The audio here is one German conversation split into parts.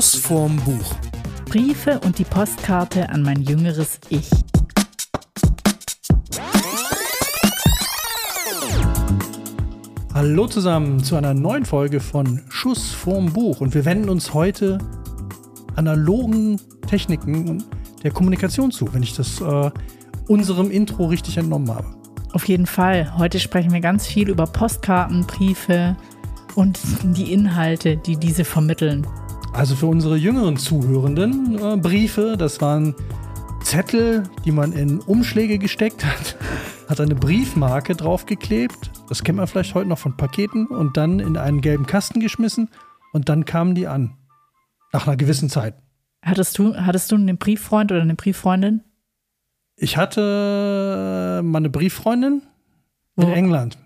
Schuss vorm Buch. Briefe und die Postkarte an mein jüngeres Ich. Hallo zusammen zu einer neuen Folge von Schuss vorm Buch und wir wenden uns heute analogen Techniken der Kommunikation zu, wenn ich das äh, unserem Intro richtig entnommen habe. Auf jeden Fall. Heute sprechen wir ganz viel über Postkarten, Briefe und die Inhalte, die diese vermitteln. Also für unsere jüngeren Zuhörenden äh, Briefe, das waren Zettel, die man in Umschläge gesteckt hat, hat eine Briefmarke draufgeklebt. Das kennt man vielleicht heute noch von Paketen und dann in einen gelben Kasten geschmissen und dann kamen die an. Nach einer gewissen Zeit. Hattest du, hattest du einen Brieffreund oder eine Brieffreundin? Ich hatte mal eine Brieffreundin in Wo? England.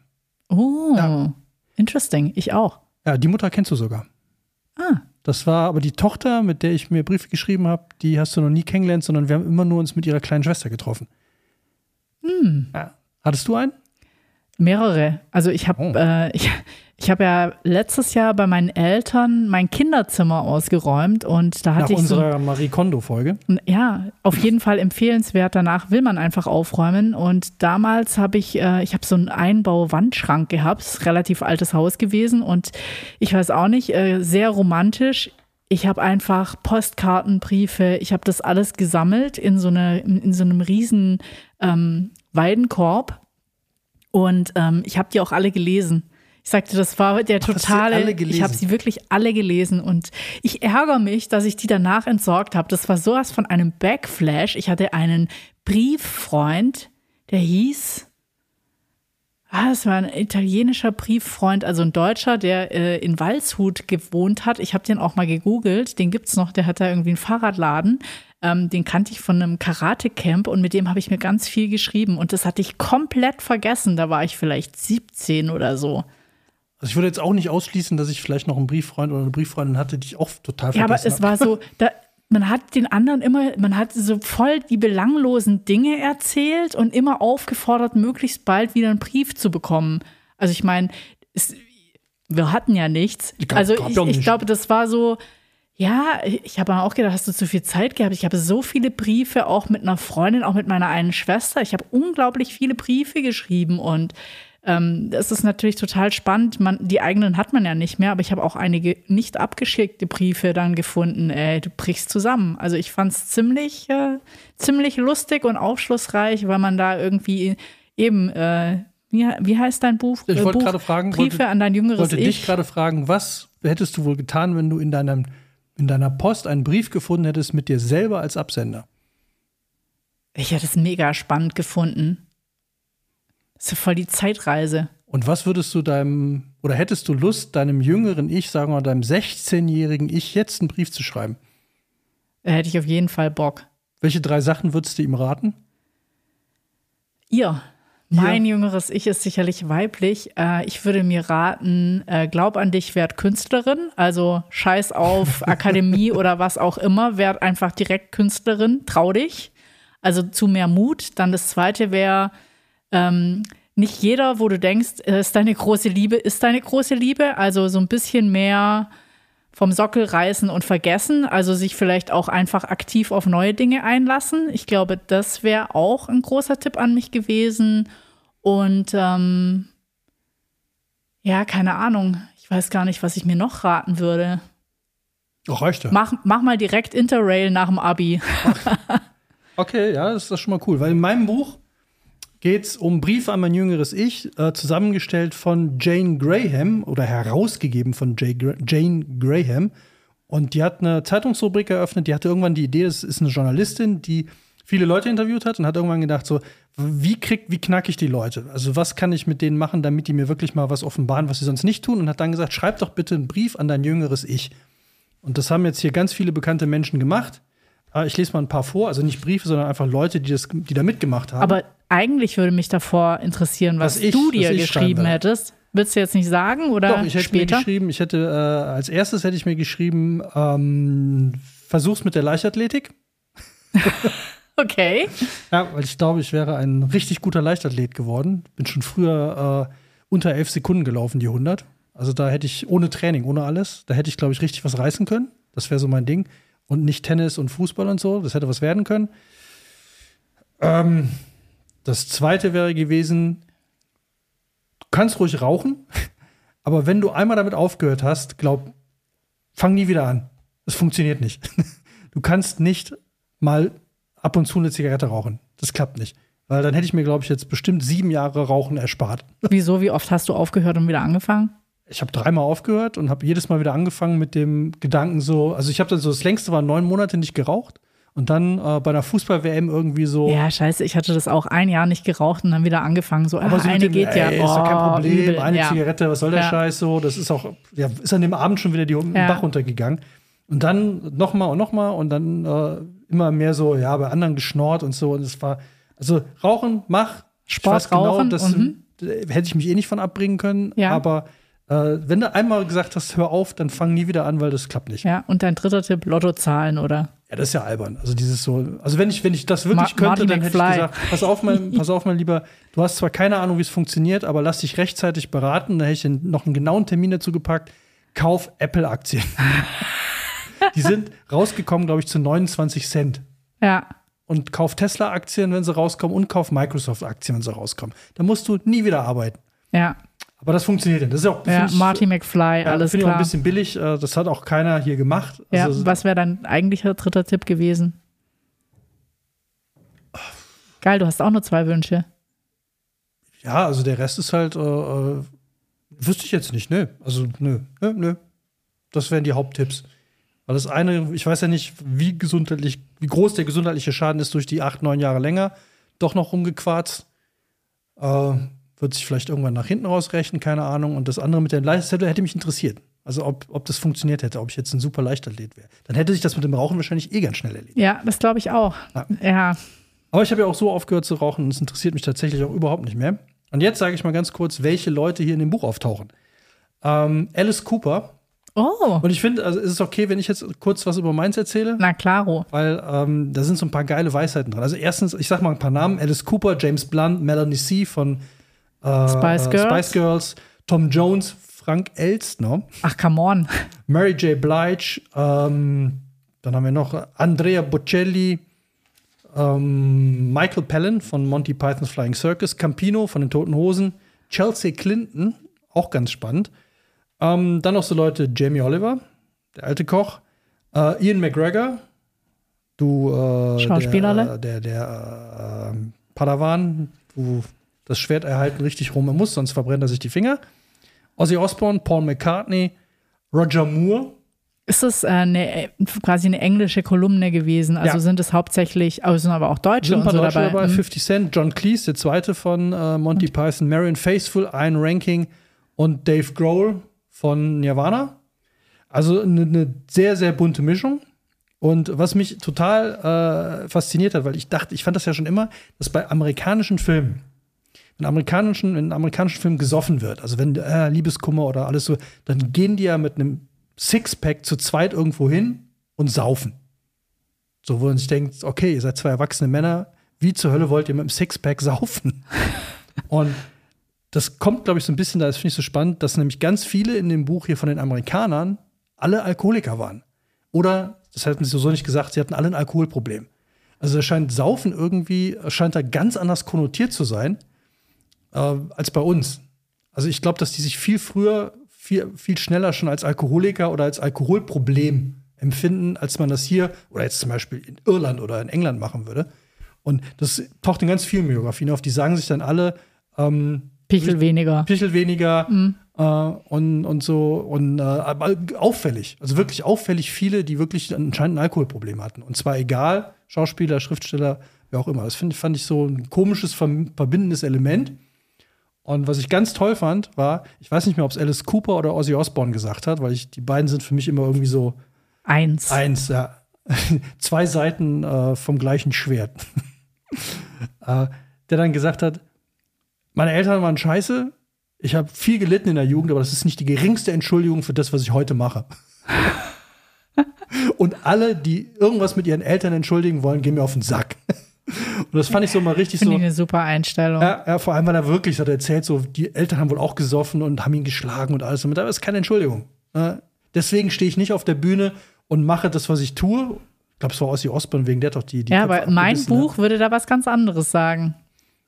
Oh, Ja. interesting. Ich auch. Ja, die Mutter kennst du sogar. Ah, Das war aber die Tochter, mit der ich mir Briefe geschrieben habe, die hast du noch nie kennengelernt, sondern wir haben immer nur uns mit ihrer kleinen Schwester getroffen. hm. Ja. Hattest du einen? Mehrere. Also ich habe Oh. äh, ich, ich hab ja letztes Jahr bei meinen Eltern mein Kinderzimmer ausgeräumt und da Nach hatte ich so unserer Marie Kondo-Folge. ja auf jeden Fall empfehlenswert. Danach will man einfach aufräumen und damals habe ich äh, ich habe so einen Einbau-Wandschrank gehabt, ist ein relativ altes Haus gewesen und ich weiß auch nicht äh, sehr romantisch. Ich habe einfach Postkarten, Briefe, ich habe das alles gesammelt in so, eine, in so einem riesen ähm, Weidenkorb und ähm, ich habe die auch alle gelesen. Ich sagte, das war der totale. Ich habe sie wirklich alle gelesen und ich ärgere mich, dass ich die danach entsorgt habe. Das war sowas von einem Backflash. Ich hatte einen Brieffreund, der hieß. Ah, es war ein italienischer Brieffreund, also ein Deutscher, der äh, in Walshut gewohnt hat. Ich habe den auch mal gegoogelt. Den gibt's noch. Der hat da irgendwie einen Fahrradladen. Ähm, den kannte ich von einem Karate-Camp und mit dem habe ich mir ganz viel geschrieben. Und das hatte ich komplett vergessen. Da war ich vielleicht 17 oder so. Also ich würde jetzt auch nicht ausschließen, dass ich vielleicht noch einen Brieffreund oder eine Brieffreundin hatte, die ich auch total Ja, aber vergessen es war so, da, man hat den anderen immer, man hat so voll die belanglosen Dinge erzählt und immer aufgefordert, möglichst bald wieder einen Brief zu bekommen. Also ich meine, wir hatten ja nichts. Gab- also gab ich, ich glaube, das war so, ja, ich habe auch gedacht, hast du zu viel Zeit gehabt? Ich habe so viele Briefe, auch mit einer Freundin, auch mit meiner einen Schwester. Ich habe unglaublich viele Briefe geschrieben und ähm, das ist natürlich total spannend. Man, die eigenen hat man ja nicht mehr, aber ich habe auch einige nicht abgeschickte Briefe dann gefunden. Ey, du brichst zusammen. Also ich fand es ziemlich, äh, ziemlich lustig und aufschlussreich, weil man da irgendwie eben, äh, wie, wie heißt dein Buch? Ich Äh, wollte gerade fragen, Briefe wollte- an dein jüngeres wollte dich Ich. gerade fragen, was hättest du wohl getan, wenn du in, deinem, in deiner Post einen Brief gefunden hättest mit dir selber als Absender? Ich hätte es mega spannend gefunden. Das ist ja voll die Zeitreise. Und was würdest du deinem, oder hättest du Lust, deinem jüngeren Ich, sagen wir mal, deinem 16-jährigen Ich, jetzt einen Brief zu schreiben? Da hätte ich auf jeden Fall Bock. Welche drei Sachen würdest du ihm raten? Ihr. Mein jüngeres Ich ist sicherlich weiblich. Äh, ich würde mir raten, äh, glaub an dich, werd Künstlerin. Also scheiß auf Akademie oder was auch immer. Werd einfach direkt Künstlerin. Trau dich. Also zu mehr Mut. Dann das zweite wäre, ähm, nicht jeder, wo du denkst, äh, ist deine große Liebe, ist deine große Liebe. Also so ein bisschen mehr vom Sockel reißen und vergessen. Also sich vielleicht auch einfach aktiv auf neue Dinge einlassen. Ich glaube, das wäre auch ein großer Tipp an mich gewesen. Und ähm, ja, keine Ahnung. Ich weiß gar nicht, was ich mir noch raten würde. Ach, reicht ja. Mach, mach mal direkt Interrail nach dem Abi. Okay, ja, das ist schon mal cool. Weil in meinem Buch geht es um Briefe an mein jüngeres Ich, äh, zusammengestellt von Jane Graham oder herausgegeben von Gra Jane Graham. Und die hat eine Zeitungsrubrik eröffnet. Die hatte irgendwann die Idee, das ist eine Journalistin, die viele Leute interviewt hat und hat irgendwann gedacht, so, wie krieg, wie knack ich die Leute? Also, was kann ich mit denen machen, damit die mir wirklich mal was offenbaren, was sie sonst nicht tun? Und hat dann gesagt, schreib doch bitte einen Brief an dein jüngeres Ich. Und das haben jetzt hier ganz viele bekannte Menschen gemacht. Äh, Ich lese mal ein paar vor, also nicht Briefe, sondern einfach Leute, die, das, die da mitgemacht haben. Aber eigentlich würde mich davor interessieren, was, ich- du dir geschrieben hättest. Willst du jetzt nicht sagen oder Doch, ich hätte später? mir geschrieben, ich hätte, äh, als erstes hätte ich mir geschrieben, ähm, versuch's mit der Leichtathletik. Okay. Ja, weil ich glaube, ich wäre ein richtig guter Leichtathlet geworden. Bin schon früher äh, unter elf Sekunden gelaufen, die 100. Also da hätte ich ohne Training, ohne alles, da hätte ich, glaube ich, richtig was reißen können. Das wäre so mein Ding. Und nicht Tennis und Fußball und so. Das hätte was werden können. Ähm, das zweite wäre gewesen, du kannst ruhig rauchen, aber wenn du einmal damit aufgehört hast, glaub, fang nie wieder an. Es funktioniert nicht. Du kannst nicht mal ab und zu eine Zigarette rauchen. Das klappt nicht. Weil dann hätte ich mir, glaube ich, jetzt bestimmt sieben Jahre Rauchen erspart. Wieso? Wie oft hast du aufgehört und wieder angefangen? Ich habe dreimal aufgehört und habe jedes Mal wieder angefangen mit dem Gedanken so, also ich habe dann so, das längste war neun Monate nicht geraucht. Und dann äh, bei einer Fußball-WM irgendwie so. Ja, scheiße, ich hatte das auch ein Jahr nicht geraucht und dann wieder angefangen. So, aber ah, eine dem, geht ey, ja. Ist doch kein Problem. Übel. Eine ja. Zigarette, was soll der ja. Scheiß so? Das ist auch, ja, ist an dem Abend schon wieder die ja. Bach runtergegangen. Und dann nochmal und nochmal und dann äh, immer mehr so, ja, bei anderen geschnort und so. Und es war, also Rauchen, mach. Genau, Rauchen. Genau, das mhm. hätte ich mich eh nicht von abbringen können. Ja. Aber äh, wenn du einmal gesagt hast, hör auf, dann fang nie wieder an, weil das klappt nicht. Ja, und dein dritter Tipp, Lottozahlen, oder? Ja, das ist ja albern. Also dieses so, also wenn ich, wenn ich das wirklich Ma könnte, dann McFly. hätte ich gesagt, pass auf, mein, pass auf, mein Lieber, du hast zwar keine Ahnung, wie es funktioniert, aber lass dich rechtzeitig beraten. Da hätte ich noch einen genauen Termin dazu gepackt. Kauf Apple-Aktien. Die sind rausgekommen, glaube ich, zu 29 Cent. Ja. Und kauf Tesla-Aktien, wenn sie rauskommen, und kauf Microsoft-Aktien, wenn sie rauskommen. Da musst du nie wieder arbeiten. Ja. Aber das funktioniert ja. Das ist auch, ja, Marty McFly, ja, alles klar. Ich auch ein bisschen billig. Äh, das hat auch keiner hier gemacht. Ja, also, was wäre dein eigentlicher dritter Tipp gewesen? Geil, du hast auch nur zwei Wünsche. Ja, also der Rest ist halt, äh, äh, wüsste ich jetzt nicht, nö. Also, nö, nö, nö. Das wären die Haupttipps. Weil das eine, ich weiß ja nicht, wie gesundheitlich, wie groß der gesundheitliche Schaden ist durch die acht, neun Jahre länger, doch noch rumgequarzt. Äh, wird sich vielleicht irgendwann nach hinten rausrechnen, keine Ahnung. Und das andere mit der Leichtathletik hätte mich interessiert. Also ob, ob das funktioniert hätte, ob ich jetzt ein super Leichtathlet wäre. Dann hätte sich das mit dem Rauchen wahrscheinlich eh ganz schnell erledigt. Ja, das glaube ich auch. Ja. ja. Aber ich habe ja auch so aufgehört zu rauchen und es interessiert mich tatsächlich auch überhaupt nicht mehr. Und jetzt sage ich mal ganz kurz, welche Leute hier in dem Buch auftauchen. Ähm, Alice Cooper. Oh. Und ich finde, also ist es okay, wenn ich jetzt kurz was über meins erzähle? Na klaro. Weil ähm, da sind so ein paar geile Weisheiten drin. Also erstens, ich sag mal ein paar Namen: Alice Cooper, James Blunt, Melanie C. von äh, Spice, Girls. Spice Girls, Tom Jones, Frank Elstner. Ach, come on. Mary J. Blige, ähm, dann haben wir noch Andrea Bocelli, ähm, Michael Palin von Monty Python's Flying Circus, Campino von den Toten Hosen, Chelsea Clinton, auch ganz spannend. Ähm, dann noch so Leute, Jamie Oliver, der alte Koch, äh, Ian McGregor, du äh, Schauspieler, der, der, der äh, Padawan, du das Schwert erhalten richtig rum muss, sonst verbrennt er sich die Finger. Ozzy Osbourne, Paul McCartney, Roger Moore. Ist das äh, eine, quasi eine englische Kolumne gewesen? Also ja. sind es hauptsächlich, aber es sind aber auch Deutsche sind und so Deutsche dabei. dabei. 50 mhm. Cent, John Cleese, der zweite von äh, Monty und? Python, Marion Faithful, Ian Ranking und Dave Grohl von Nirvana. Also eine, eine sehr, sehr bunte Mischung. Und was mich total äh, fasziniert hat, weil ich dachte, ich fand das ja schon immer, dass bei amerikanischen Filmen in amerikanischen, in amerikanischen Filmen gesoffen wird, also wenn äh, Liebeskummer oder alles so, dann gehen die ja mit einem Sixpack zu zweit irgendwo hin und saufen. So, wo man sich denkt, okay, ihr seid zwei erwachsene Männer, wie zur Hölle wollt ihr mit einem Sixpack saufen? und das kommt, glaube ich, so ein bisschen, da finde ich so spannend, dass nämlich ganz viele in dem Buch hier von den Amerikanern alle Alkoholiker waren. Oder, das hatten sie so nicht gesagt, sie hatten alle ein Alkoholproblem. Also es scheint Saufen irgendwie, scheint da ganz anders konnotiert zu sein äh, als bei uns. Also ich glaube, dass die sich viel früher, viel, viel schneller schon als Alkoholiker oder als Alkoholproblem empfinden, als man das hier oder jetzt zum Beispiel in Irland oder in England machen würde. Und das taucht in ganz vielen Biografien auf. Die sagen sich dann alle ähm, Pichel weniger. Pichel weniger mhm. äh, und, und so und äh, auffällig. Also wirklich auffällig viele, die wirklich anscheinend ein Alkoholproblem hatten. Und zwar egal, Schauspieler, Schriftsteller, wer auch immer. Das find, fand ich so ein komisches, verbindendes Element. Und was ich ganz toll fand, war, ich weiß nicht mehr, ob es Alice Cooper oder Ozzy Osbourne gesagt hat, weil ich, die beiden sind für mich immer irgendwie so eins. Eins, ja. Zwei Seiten äh, vom gleichen Schwert. äh, der dann gesagt hat, meine Eltern waren scheiße, ich habe viel gelitten in der Jugend, aber das ist nicht die geringste Entschuldigung für das, was ich heute mache. Und alle, die irgendwas mit ihren Eltern entschuldigen wollen, gehen mir auf den Sack. Und das fand ich so mal richtig Finde so. Ich eine super Einstellung. Ja, ja, vor allem, weil er wirklich hat erzählt, so, die Eltern haben wohl auch gesoffen und haben ihn geschlagen und alles. damit. Aber das ist keine Entschuldigung. Ja, deswegen stehe ich nicht auf der Bühne und mache das, was ich tue. Ich glaube, es war Ossi Osborn, wegen der doch die. die ja, Köpfe aber mein hat. Buch würde da was ganz anderes sagen.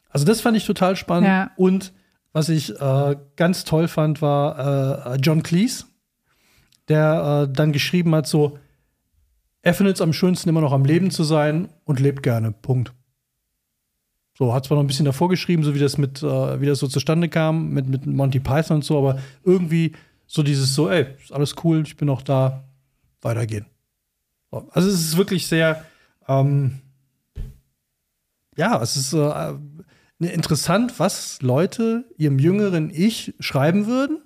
Also das fand ich total spannend. Ja. Und was ich äh, ganz toll fand, war äh, John Cleese, der äh, dann geschrieben hat, so, er findet es am schönsten, immer noch am Leben zu sein und lebt gerne. Punkt. So, hat zwar noch ein bisschen davor geschrieben, so wie das mit, äh, wie das so zustande kam, mit, mit Monty Python und so, aber irgendwie so dieses so, ey, ist alles cool, ich bin noch da, weitergehen. So, also es ist wirklich sehr, ähm, ja, es ist äh, interessant, was Leute ihrem jüngeren Ich schreiben würden,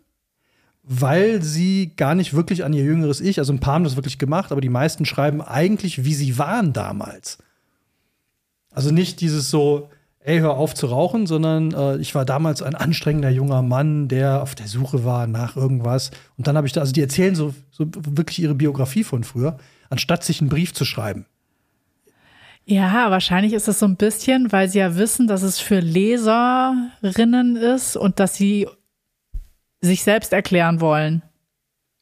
weil sie gar nicht wirklich an ihr jüngeres Ich, also ein paar haben das wirklich gemacht, aber die meisten schreiben eigentlich, wie sie waren damals. Also nicht dieses so, ey, hör auf zu rauchen, sondern äh, ich war damals ein anstrengender junger Mann, der auf der Suche war nach irgendwas. Und dann habe ich da, also die erzählen so, so wirklich ihre Biografie von früher, anstatt sich einen Brief zu schreiben. Ja, wahrscheinlich ist es so ein bisschen, weil sie ja wissen, dass es für Leserinnen ist und dass sie sich selbst erklären wollen.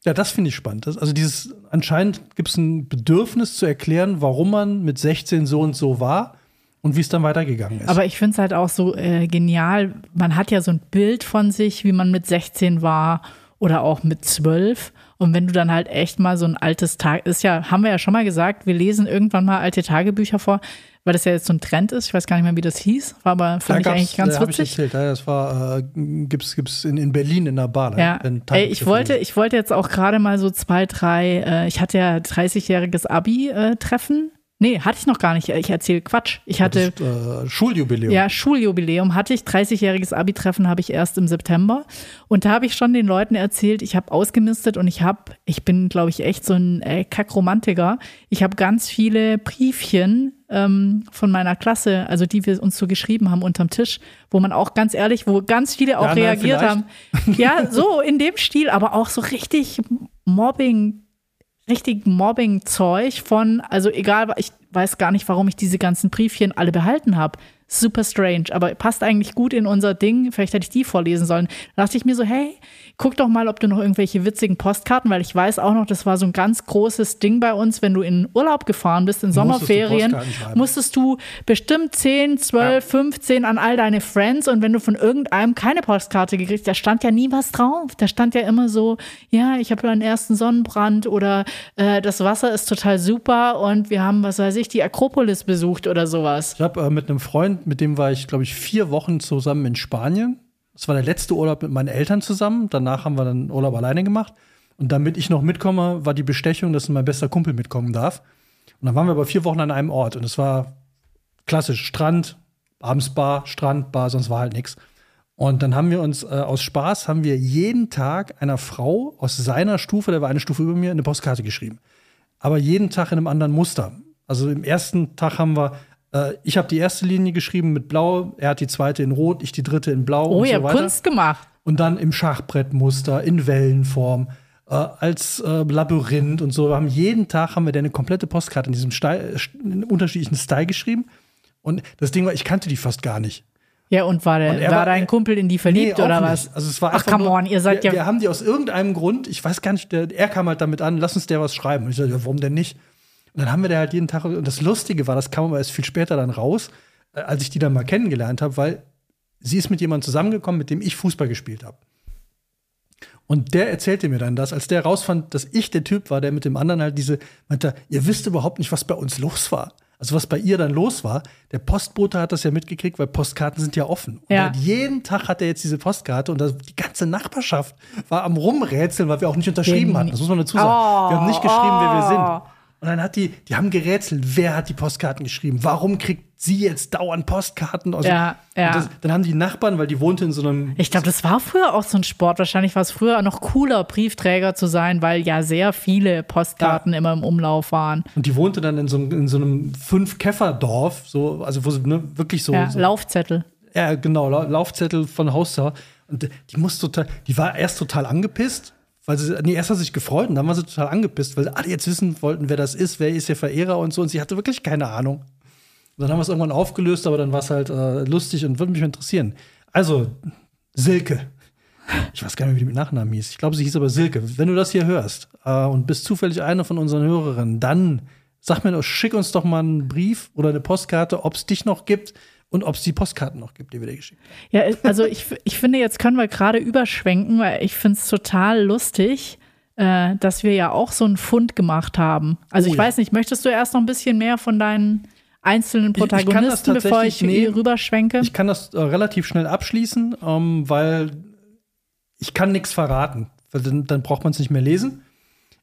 Ja, das finde ich spannend. Das, also dieses, anscheinend gibt es ein Bedürfnis zu erklären, warum man mit 16 so und so war und wie es dann weitergegangen ist. Aber ich finde es halt auch so äh, genial. Man hat ja so ein Bild von sich, wie man mit 16 war oder auch mit 12. Und wenn du dann halt echt mal so ein altes Tag, ist ja, haben wir ja schon mal gesagt, wir lesen irgendwann mal alte Tagebücher vor, weil das ja jetzt so ein Trend ist. Ich weiß gar nicht mehr, wie das hieß, war aber fand ich gab's- eigentlich ganz da hab Ich witzig. erzählt, ja, das war, äh, gibt's, gibt's in, in Berlin in der Bar. Ja, ey, ich wollte, ich wollte jetzt auch gerade mal so zwei, drei, äh, ich hatte ja 30-jähriges Abi-Treffen. Nee, hatte ich noch gar nicht. Ich erzähle Quatsch. Ich hatte Das, äh, Schuljubiläum. ja, Schuljubiläum hatte ich, 30-jähriges Abi-Treffen habe ich erst im September. Und da habe ich schon den Leuten erzählt, ich habe ausgemistet und ich habe, ich bin, glaube ich, echt so ein äh, Kackromantiker. Ich habe ganz viele Briefchen ähm, von meiner Klasse, also die wir uns so geschrieben haben unterm Tisch, wo man auch ganz ehrlich, wo ganz viele auch Ja, nein, reagiert vielleicht. haben. Ja, so in dem Stil, aber auch so richtig Mobbing, richtig Mobbing-Zeug von, also egal, ich weiß gar nicht, warum ich diese ganzen Briefchen alle behalten habe. Super strange, aber passt eigentlich gut in unser Ding. Vielleicht hätte ich die vorlesen sollen. Da dachte ich mir so, hey, guck doch mal, ob du noch irgendwelche witzigen Postkarten, weil ich weiß auch noch, das war so ein ganz großes Ding bei uns, wenn du in Urlaub gefahren bist, in Musstest du Sommerferien, Postkarten schreiben. musstest du bestimmt 10, 12, 15 an all deine Friends und wenn du von irgendeinem keine Postkarte gekriegt, da stand ja nie was drauf. Da stand ja immer so, ja, ich habe einen ersten Sonnenbrand oder äh, das Wasser ist total super und wir haben, was weiß ich, die Akropolis besucht oder sowas. Ich habe äh, mit einem Freund, mit dem war ich, glaube ich, vier Wochen zusammen in Spanien. Das war der letzte Urlaub mit meinen Eltern zusammen. Danach haben wir dann Urlaub alleine gemacht. Und damit ich noch mitkomme, war die Bestechung, dass mein bester Kumpel mitkommen darf. Und dann waren wir aber vier Wochen an einem Ort. Und es war klassisch Strand, abends Bar, Strand, Bar, sonst war halt nichts. Und dann haben wir uns äh, aus Spaß, haben wir jeden Tag einer Frau aus seiner Stufe, der war eine Stufe über mir, eine Postkarte geschrieben. Aber jeden Tag in einem anderen Muster. Also im ersten Tag haben wir, äh, ich habe die erste Linie geschrieben mit Blau, er hat die zweite in Rot, ich die dritte in Blau Oh und ja, so weiter. Kunst gemacht. Und dann im Schachbrettmuster, in Wellenform, äh, als äh, Labyrinth und so. Wir haben jeden Tag haben wir eine komplette Postkarte in diesem Style, in unterschiedlichen Style geschrieben. Und das Ding war, ich kannte die fast gar nicht. Ja, und war, der, Und er war war- dein Kumpel in die verliebt Nee, oder nicht. was? Also es war Ach, come nur, on, ihr seid wir, ja. Wir haben die aus irgendeinem Grund, ich weiß gar nicht, der, er kam halt damit an, lass uns der was schreiben. Und ich sagte, ja, warum denn nicht? Und dann haben wir da halt jeden Tag, und das Lustige war, das kam aber erst viel später dann raus, äh, als ich die dann mal kennengelernt habe, weil sie ist mit jemandem zusammengekommen, mit dem ich Fußball gespielt habe. Und der erzählte mir dann das, als der rausfand, dass ich der Typ war, der mit dem anderen halt diese, meinte, ihr wisst überhaupt nicht, was bei uns los war. Also was bei ihr dann los war. Der Postbote hat das ja mitgekriegt, weil Postkarten sind ja offen. Und Ja. hat jeden Tag hat er jetzt diese Postkarte und das, die ganze Nachbarschaft war am Rumrätseln, weil wir auch nicht unterschrieben Den- hatten. Das muss man dazu sagen. Oh, wir haben nicht geschrieben, wer wir oh. sind. Und dann hat die, die haben gerätselt, wer hat die Postkarten geschrieben? Warum kriegt sie jetzt dauernd Postkarten? Also, Ja, ja. Das, dann haben die Nachbarn, weil die wohnte in so einem Ich glaube, das war früher auch so ein Sport. Wahrscheinlich war es früher noch cooler, Briefträger zu sein, weil ja sehr viele Postkarten immer im Umlauf waren. Und die wohnte dann in so, einem- in so einem Fünf-Käfer-Dorf, so, also wo sie ne, wirklich so, Ja, so Laufzettel. ja, genau, La Laufzettel von Haus zu Haus. Und die muss total, die war erst total angepisst, weil sie, nee, erst hat sie sich gefreut und dann war sie total angepisst, weil sie alle jetzt wissen wollten, wer das ist, wer ist ihr Verehrer und so. Und sie hatte wirklich keine Ahnung. Und dann haben wir es irgendwann aufgelöst, aber dann war es halt äh, lustig und würde mich interessieren. Also, Silke, Ich weiß gar nicht wie die mit Nachnamen hieß. Ich glaube, sie hieß aber Silke. Wenn du das hier hörst äh, und bist zufällig eine von unseren Hörerinnen, dann sag mir doch, schick uns doch mal einen Brief oder eine Postkarte, ob es dich noch gibt und ob es die Postkarten noch gibt, die wir dir geschickt haben. Ja, also ich, ich finde, jetzt können wir gerade überschwenken, weil ich finde es total lustig, äh, dass wir ja auch so einen Fund gemacht haben. Also Oh ich ja. weiß nicht, möchtest du erst noch ein bisschen mehr von deinen einzelnen ich kann das Protagonisten, bevor ich nee. rüberschwenke? Ich kann das äh, relativ schnell abschließen, ähm, weil ich kann nichts verraten. Weil dann, dann braucht man es nicht mehr lesen.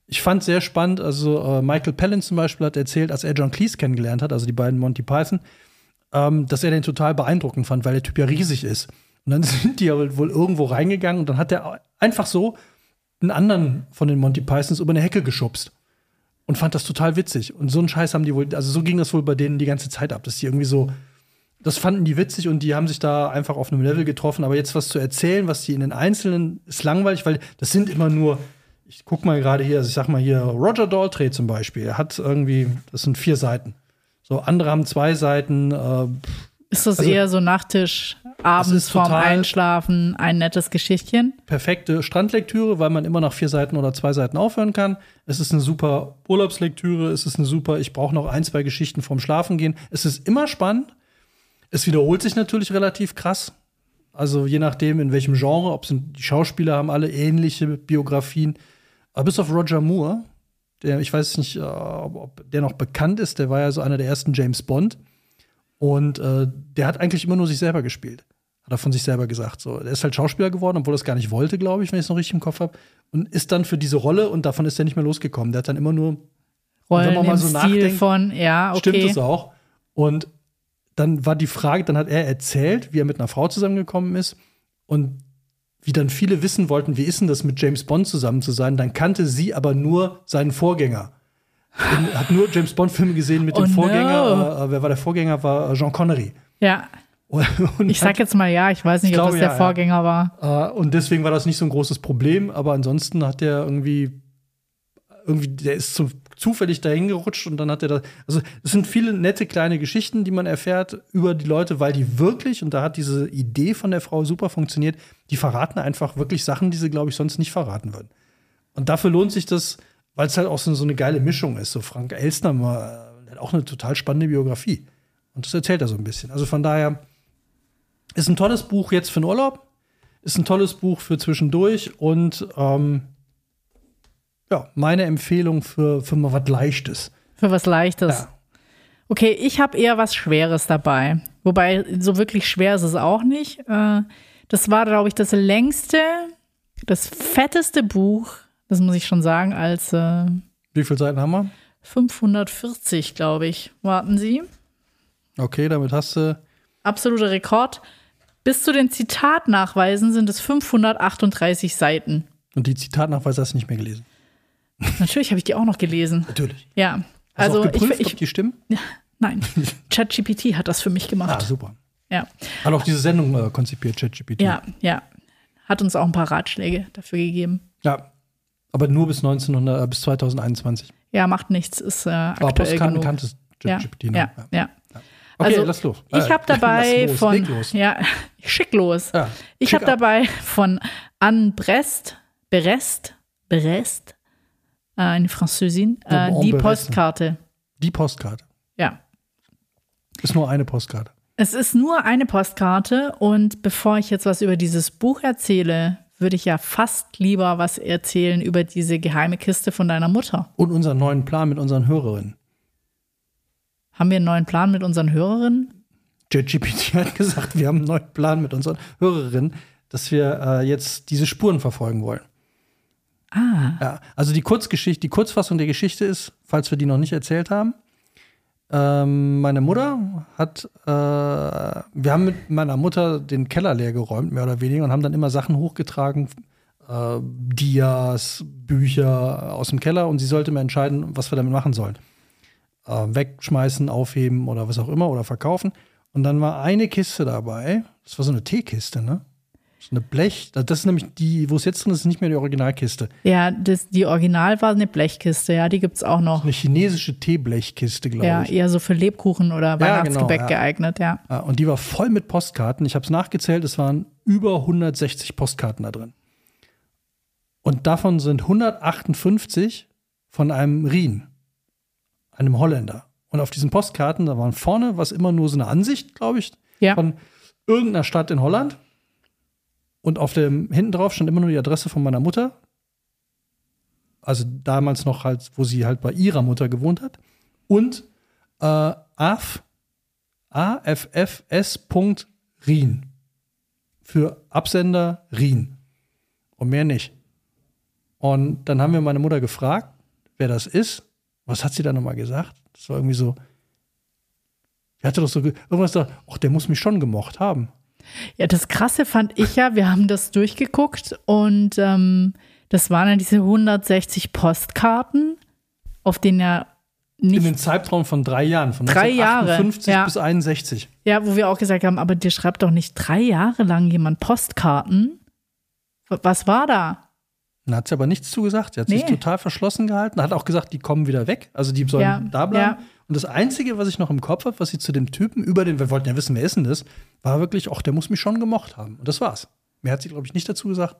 Ich fand sehr spannend, also äh, Michael Palin zum Beispiel hat erzählt, als er John Cleese kennengelernt hat, also die beiden Monty Python, ähm, dass er den total beeindruckend fand, weil der Typ ja riesig ist. Und dann sind die ja wohl irgendwo reingegangen und dann hat er einfach so einen anderen von den Monty Pythons über eine Hecke geschubst und fand das total witzig. Und so einen Scheiß haben die wohl, also so ging das wohl bei denen die ganze Zeit ab, dass die irgendwie so, das fanden die witzig und die haben sich da einfach auf einem Level getroffen. Aber jetzt was zu erzählen, was die in den Einzelnen ist langweilig, weil das sind immer nur, ich guck mal gerade hier, also ich sag mal hier, Roger Daltrey zum Beispiel, er hat irgendwie, das sind vier Seiten. So, andere haben zwei Seiten, äh, Ist das also- eher so Nachttisch, abends vorm Einschlafen, ein nettes Geschichtchen? perfekte Strandlektüre, weil man immer nach vier Seiten oder zwei Seiten aufhören kann. Es ist eine super Urlaubslektüre, es ist eine super, ich brauche noch ein, zwei Geschichten vorm Schlafen gehen. Es ist immer spannend. Es wiederholt sich natürlich relativ krass. Also je nachdem, in welchem Genre, ob die Schauspieler haben alle ähnliche Biografien. Aber bis auf Roger Moore, der, ich weiß nicht, äh, ob, ob der noch bekannt ist, der war ja so einer der ersten James Bond. Und äh, der hat eigentlich immer nur sich selber gespielt. Hat er von sich selber gesagt. So, der ist halt Schauspieler geworden, obwohl er es gar nicht wollte, glaube ich, wenn ich es noch richtig im Kopf habe. Und ist dann für diese Rolle und davon ist er nicht mehr losgekommen. Der hat dann immer nur Rollen wenn man mal so Stil nachdenkt, von, ja, okay. Stimmt es auch. Und dann war die Frage, dann hat er erzählt, wie er mit einer Frau zusammengekommen ist und wie dann viele wissen wollten, wie ist denn das mit James Bond zusammen zu sein, dann kannte sie aber nur seinen Vorgänger. Und hat nur James Bond Filme gesehen mit Oh dem no. Vorgänger. Äh, wer war der Vorgänger? War äh, Jean Connery. Ja, Und, ich sag jetzt mal ja, ich weiß nicht, Ich ob glaube, das der ja, ja. Vorgänger war. Äh, und deswegen war das nicht so ein großes Problem, aber ansonsten hat der irgendwie, irgendwie, der ist zu, zufällig dahin gerutscht und dann hat er das. Also, es sind viele nette kleine Geschichten, die man erfährt über die Leute, weil die wirklich, und da hat diese Idee von der Frau super funktioniert, die verraten einfach wirklich Sachen, die sie, glaube ich, sonst nicht verraten würden. Und dafür lohnt sich das, weil es halt auch so, so eine geile Mischung ist. So Frank Elstner mal, hat auch eine total spannende Biografie. Und das erzählt er so ein bisschen. Also von daher ist ein tolles Buch jetzt für den Urlaub. Ist ein tolles Buch für zwischendurch und ähm, ja, meine Empfehlung für, für mal was Leichtes. Für was Leichtes. Ja. Okay, ich habe eher was Schweres dabei. Wobei, so wirklich schwer ist es auch nicht. Äh, Das war, glaube ich, das längste, das fetteste Buch, das muss ich schon sagen, als äh, Wie viele Seiten haben wir? 540, glaube ich. Warten Sie. Okay, damit hast du. Absoluter Rekord. Bis zu den Zitatnachweisen sind es 538 Seiten. Und die Zitatnachweise hast du nicht mehr gelesen. Natürlich habe ich die auch noch gelesen. Natürlich. Ja. Hast du Also auch geprüft, ich, ob ich die stimmen? nein, ChatGPT hat das für mich Ah, gemacht. super. Ja. Hat auch diese Sendung äh, konzipiert, ChatGPT. Ja, ja. Hat uns auch ein paar Ratschläge dafür gegeben. Ja. Aber nur bis 1900, äh, bis 2021. Ja, macht nichts, ist äh, Aber aktuell Postkarten genug. kannte Ja, ChatGPT noch. ja, ja. Okay, Also, lass los. Ich Äh, habe dabei los, von los. ja, schick los. Ja, ich habe ab. dabei von Anne Brest, Brest, Brest, äh, eine Französin, äh, die. Postkarte. Die Postkarte. Ja. Ist nur eine Postkarte. Es ist nur eine Postkarte und bevor ich jetzt was über dieses Buch erzähle, würde ich ja fast lieber was erzählen über diese geheime Kiste von deiner Mutter. Und unseren neuen Plan mit unseren Hörerinnen. Haben wir einen neuen Plan mit unseren Hörerinnen? ChatGPT hat gesagt, wir haben einen neuen Plan mit unseren Hörerinnen, dass wir äh, jetzt diese Spuren verfolgen wollen. Ah, Ja, also die Kurzgeschichte, die Kurzfassung der Geschichte ist, falls wir die noch nicht erzählt haben. Ähm, meine Mutter hat, äh, wir haben mit meiner Mutter den Keller leer geräumt, mehr oder weniger, und haben dann immer Sachen hochgetragen, äh, Dias, Bücher aus dem Keller, und sie sollte mir entscheiden, was wir damit machen sollen. Äh, wegschmeißen, aufheben oder was auch immer oder verkaufen. Und dann war eine Kiste dabei, das war so eine Teekiste, ne? Eine Blech, das ist nämlich die, wo es jetzt drin ist, ist nicht mehr die Originalkiste. Ja, das, die Original war eine Blechkiste, ja, die gibt es auch noch. Eine chinesische Teeblechkiste, glaube Ja, ich. eher so für Lebkuchen oder genau, Weihnachtsgebäck ja. geeignet, ja. Ja, und die war voll mit Postkarten. Ich habe es nachgezählt, es waren über 160 Postkarten da drin. Und davon sind 158 von einem Rien, einem Holländer. Und auf diesen Postkarten, da waren vorne was immer nur so eine Ansicht, glaube ich, Ja. von irgendeiner Stadt in Holland. Und auf dem hinten drauf stand immer nur die Adresse von meiner Mutter. Also damals noch halt, wo sie halt bei ihrer Mutter gewohnt hat. Und äh, AF, AFFS.Rien. Für Absender Rien. Und mehr nicht. Und dann haben wir meine Mutter gefragt, wer das ist. Was hat sie da nochmal gesagt? Das war irgendwie so. Sie hatte doch so ge- irgendwas da, ach, der muss mich schon gemocht haben. Ja, das Krasse fand ich ja, wir haben das durchgeguckt und ähm, das waren ja diese 160 Postkarten, auf denen ja In nicht, den Zeitraum von drei Jahren, von Drei Jahre, 1958 ja. bis 61. ja, wo wir auch gesagt haben, aber dir schreibt doch nicht drei Jahre lang jemand Postkarten. Was war da? Dann hat sie aber nichts zugesagt. Sie hat sich Nee. total verschlossen gehalten. Hat auch gesagt, die kommen wieder weg. Also die sollen Ja, da bleiben. ja. Und das Einzige, was ich noch im Kopf habe, was sie zu dem Typen über den, wir wollten ja wissen, wer ist denn das, war wirklich, ach, der muss mich schon gemocht haben. Und das war's. Mehr hat sie, glaube ich, nicht dazu gesagt.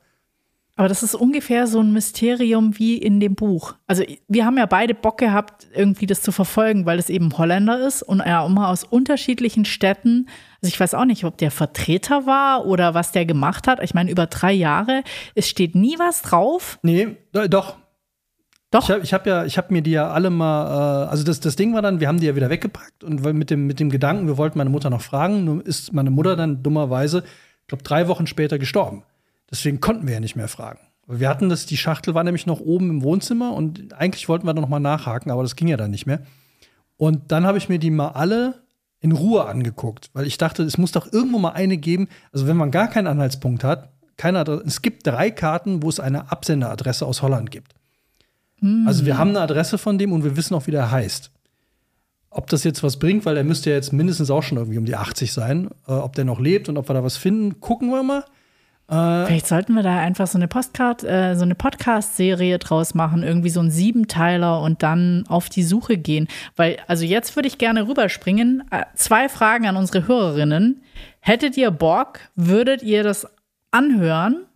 Aber das ist ungefähr so ein Mysterium wie in dem Buch. Also wir haben ja beide Bock gehabt, irgendwie das zu verfolgen, weil es eben Holländer ist und er immer aus unterschiedlichen Städten. Also ich weiß auch nicht, ob der Vertreter war oder was der gemacht hat. Ich meine, über drei Jahre, es steht nie was drauf. Nee, do- doch. Doch. Ich habe ich hab ja, ich mir die ja alle mal, äh, also das, das Ding war dann, wir haben die ja wieder weggepackt und mit dem, mit dem Gedanken, wir wollten meine Mutter noch fragen, nur ist meine Mutter dann dummerweise, ich glaube, drei Wochen später gestorben. Deswegen konnten wir ja nicht mehr fragen. Wir hatten das, die Schachtel war nämlich noch oben im Wohnzimmer und eigentlich wollten wir dann noch mal nachhaken, aber das ging ja dann nicht mehr. Und dann habe ich mir die mal alle in Ruhe angeguckt, weil ich dachte, es muss doch irgendwo mal eine geben. Also wenn man gar keinen Anhaltspunkt hat, keine Adresse, es gibt drei Karten, wo es eine Absenderadresse aus Holland gibt. Also wir haben eine Adresse von dem und wir wissen auch, wie der heißt. Ob das jetzt was bringt, weil der müsste ja jetzt mindestens auch schon irgendwie um die 80 sein. Äh, ob der noch lebt und ob wir da was finden, gucken wir mal. Vielleicht sollten wir da einfach so eine Postcard, äh, so eine Podcast-Serie draus machen, irgendwie so ein Siebenteiler und dann auf die Suche gehen. Weil, also jetzt würde ich gerne rüberspringen. Äh, zwei Fragen an unsere Hörerinnen. Hättet ihr Bock? Würdet ihr das anhören?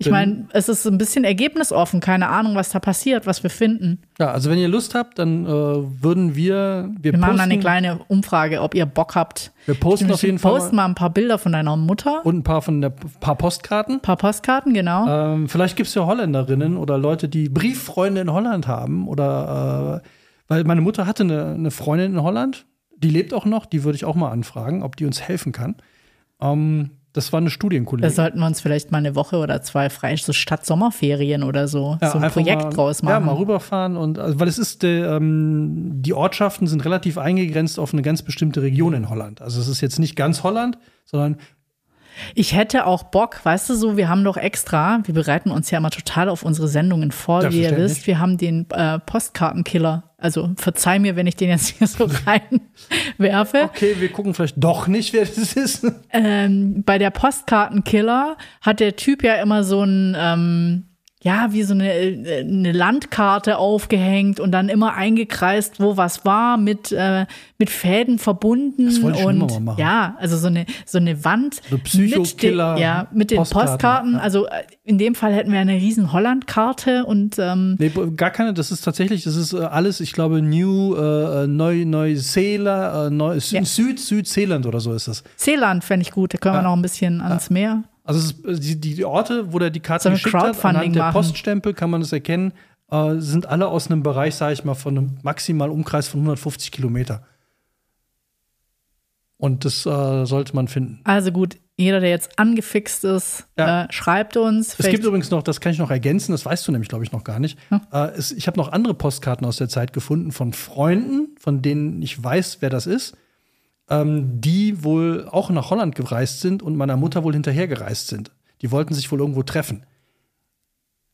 Ich meine, es ist ein bisschen ergebnisoffen, keine Ahnung, was da passiert, was wir finden. Ja, also wenn ihr Lust habt, dann äh, würden wir, wir, Wir machen posten, eine kleine Umfrage, ob ihr Bock habt. wir posten auf jeden Fall posten mal mal ein paar Bilder von deiner Mutter, und ein paar von der paar Postkarten. ein paar Postkarten, genau. Ähm, vielleicht gibt es ja Holländerinnen oder Leute, die Brieffreunde in Holland haben. Oder äh, weil meine Mutter hatte eine, eine Freundin in Holland, die lebt auch noch, die würde ich auch mal anfragen, ob die uns helfen kann. Ähm, das war eine Da Studienkollegin. sollten wir uns vielleicht mal eine Woche oder zwei frei, so statt Sommerferien oder so, Ja, so ein Projekt mal, draus Ja, machen. mal rüberfahren und also, weil es ist der, ähm, die Ortschaften sind relativ eingegrenzt auf eine ganz bestimmte Region in Holland. Also es ist jetzt nicht ganz Holland, sondern ich hätte auch Bock, weißt du so, wir haben doch extra, wir bereiten uns ja immer total auf unsere Sendungen vor, wie ihr wisst, wir haben den äh, Postkartenkiller. Also verzeih mir, wenn ich den jetzt hier so reinwerfe. okay, wir gucken vielleicht doch nicht, wer das ist. ähm, bei der Postkartenkiller hat der Typ ja immer so ein, ähm, ja, wie so eine, äh, eine Landkarte aufgehängt und dann immer eingekreist, wo was war, mit, äh, mit Fäden verbunden. Das wollte ich und mal machen. ja, also so eine, so eine Wand So mit, den, ja, mit den Postkarten, Postkarten. ja. Also äh, in dem Fall hätten wir eine riesen Holland-Karte und ähm, Nee, gar keine, das ist tatsächlich, das ist äh, alles, ich glaube, New, äh, Neu, Neuseeland, äh, Neu, Sü- Ja. Süd, Südseeland oder so ist das. Seeland fände ich gut, da können wir noch ein bisschen ans Meer. Also ist, äh, die, die Orte, wo der die Karte wir geschickt hat, anhand der machen? Poststempel kann man das erkennen, äh, sind alle aus einem Bereich, sage ich mal, von einem maximalen Umkreis von 150 Kilometer. Und das äh, sollte man finden. Also gut, jeder, der jetzt angefixt ist, Ja. äh, schreibt uns. Es gibt übrigens noch, das kann ich noch ergänzen, das weißt du nämlich, glaube ich, noch gar nicht. Äh, es, ich habe noch andere Postkarten aus der Zeit gefunden von Freunden, von denen ich weiß, wer das ist, ähm, die wohl auch nach Holland gereist sind und meiner Mutter wohl hinterhergereist sind. Die wollten sich wohl irgendwo treffen.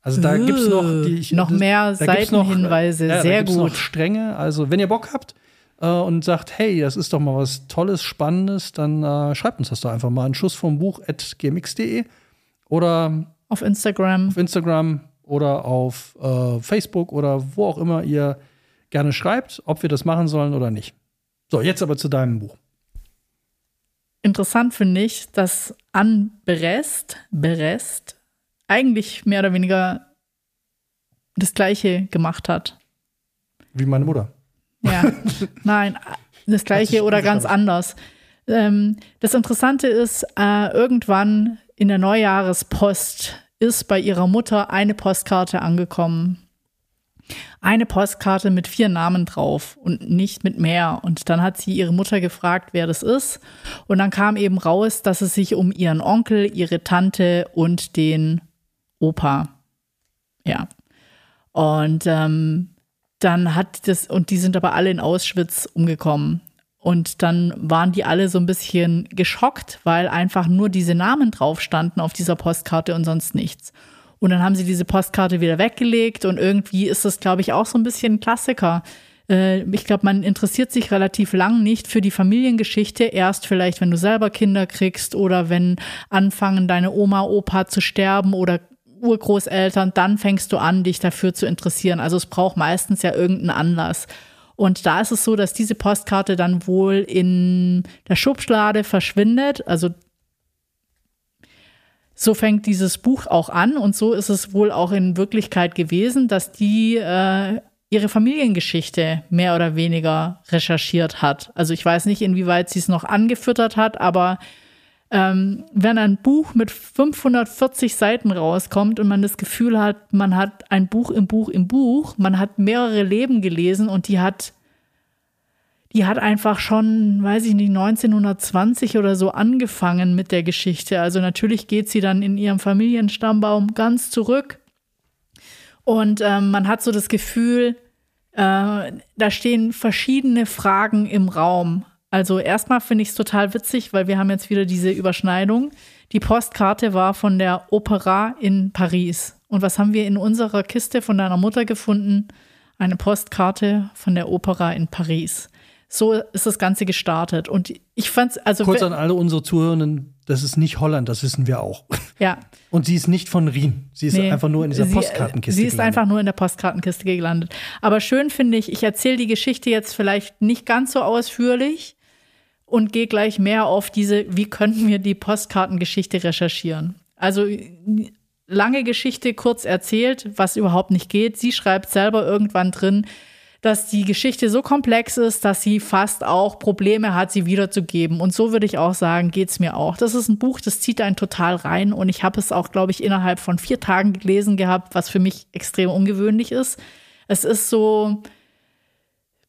Also da Uh, gibt's noch die, ich, noch mehr da Seitenhinweise, ja, sehr da gut. Noch strenge. Also wenn ihr Bock habt äh, und sagt, hey, das ist doch mal was Tolles, Spannendes, dann äh, schreibt uns das doch einfach mal. Ein Schuss vom Buch at gmx.de. oder auf Instagram. Auf Instagram oder auf äh, Facebook oder wo auch immer ihr gerne schreibt, ob wir das machen sollen oder nicht. So, jetzt aber zu deinem Buch. Interessant finde ich, dass Anne Berest, Berest eigentlich mehr oder weniger das Gleiche gemacht hat. Wie meine Mutter. Ja, nein, das Gleiche oder ganz anders. Ähm, das Interessante ist, äh, irgendwann in der Neujahrespost ist bei ihrer Mutter eine Postkarte angekommen. Eine Postkarte mit vier Namen drauf und nicht mit mehr. Und dann hat sie ihre Mutter gefragt, wer das ist. Und dann kam eben raus, dass es sich um ihren Onkel, ihre Tante und den Opa. Ja. Und ähm, dann hat das, und die sind aber alle in Auschwitz umgekommen. Und dann waren die alle so ein bisschen geschockt, weil einfach nur diese Namen drauf standen auf dieser Postkarte und sonst nichts. Und dann haben sie diese Postkarte wieder weggelegt und irgendwie ist das, glaube ich, auch so ein bisschen ein Klassiker. Äh, ich glaube, man interessiert sich relativ lang nicht für die Familiengeschichte. Erst vielleicht, wenn du selber Kinder kriegst oder wenn anfangen deine Oma, Opa zu sterben oder Urgroßeltern, dann fängst du an, dich dafür zu interessieren. Also es braucht meistens ja irgendeinen Anlass. Und da ist es so, dass diese Postkarte dann wohl in der Schubschlade verschwindet. Also so fängt dieses Buch auch an und so ist es wohl auch in Wirklichkeit gewesen, dass die äh, ihre Familiengeschichte mehr oder weniger recherchiert hat. Also ich weiß nicht, inwieweit sie es noch angefüttert hat, aber ähm, wenn ein Buch mit 540 Seiten rauskommt und man das Gefühl hat, man hat ein Buch im Buch im Buch, man hat mehrere Leben gelesen und die hat, die hat einfach schon, weiß ich nicht, 1920 oder so angefangen mit der Geschichte. Also natürlich geht sie dann in ihrem Familienstammbaum ganz zurück und ähm, man hat so das Gefühl, äh, da stehen verschiedene Fragen im Raum. Also erstmal finde ich es total witzig, weil wir haben jetzt wieder diese Überschneidung. Die Postkarte war von der Opera in Paris. Und was haben wir in unserer Kiste von deiner Mutter gefunden? Eine Postkarte von der Opera in Paris. So ist das Ganze gestartet. Und ich fand's, also. Kurz an alle unsere Zuhörenden, das ist nicht Holland, das wissen wir auch. Ja. Und sie ist nicht von Rien. Sie ist nee, einfach nur in dieser sie, Postkartenkiste. Sie ist gelandet. einfach nur in der Postkartenkiste gelandet. Aber schön finde ich, ich erzähle die Geschichte jetzt vielleicht nicht ganz so ausführlich, und gehe gleich mehr auf diese, wie könnten wir die Postkartengeschichte recherchieren. Also lange Geschichte kurz erzählt, was überhaupt nicht geht. Sie schreibt selber irgendwann drin, dass die Geschichte so komplex ist, dass sie fast auch Probleme hat, sie wiederzugeben. Und so würde ich auch sagen, geht's mir auch. Das ist ein Buch, das zieht einen total rein. Und ich habe es auch, glaube ich, innerhalb von vier Tagen gelesen gehabt, was für mich extrem ungewöhnlich ist. Es ist so,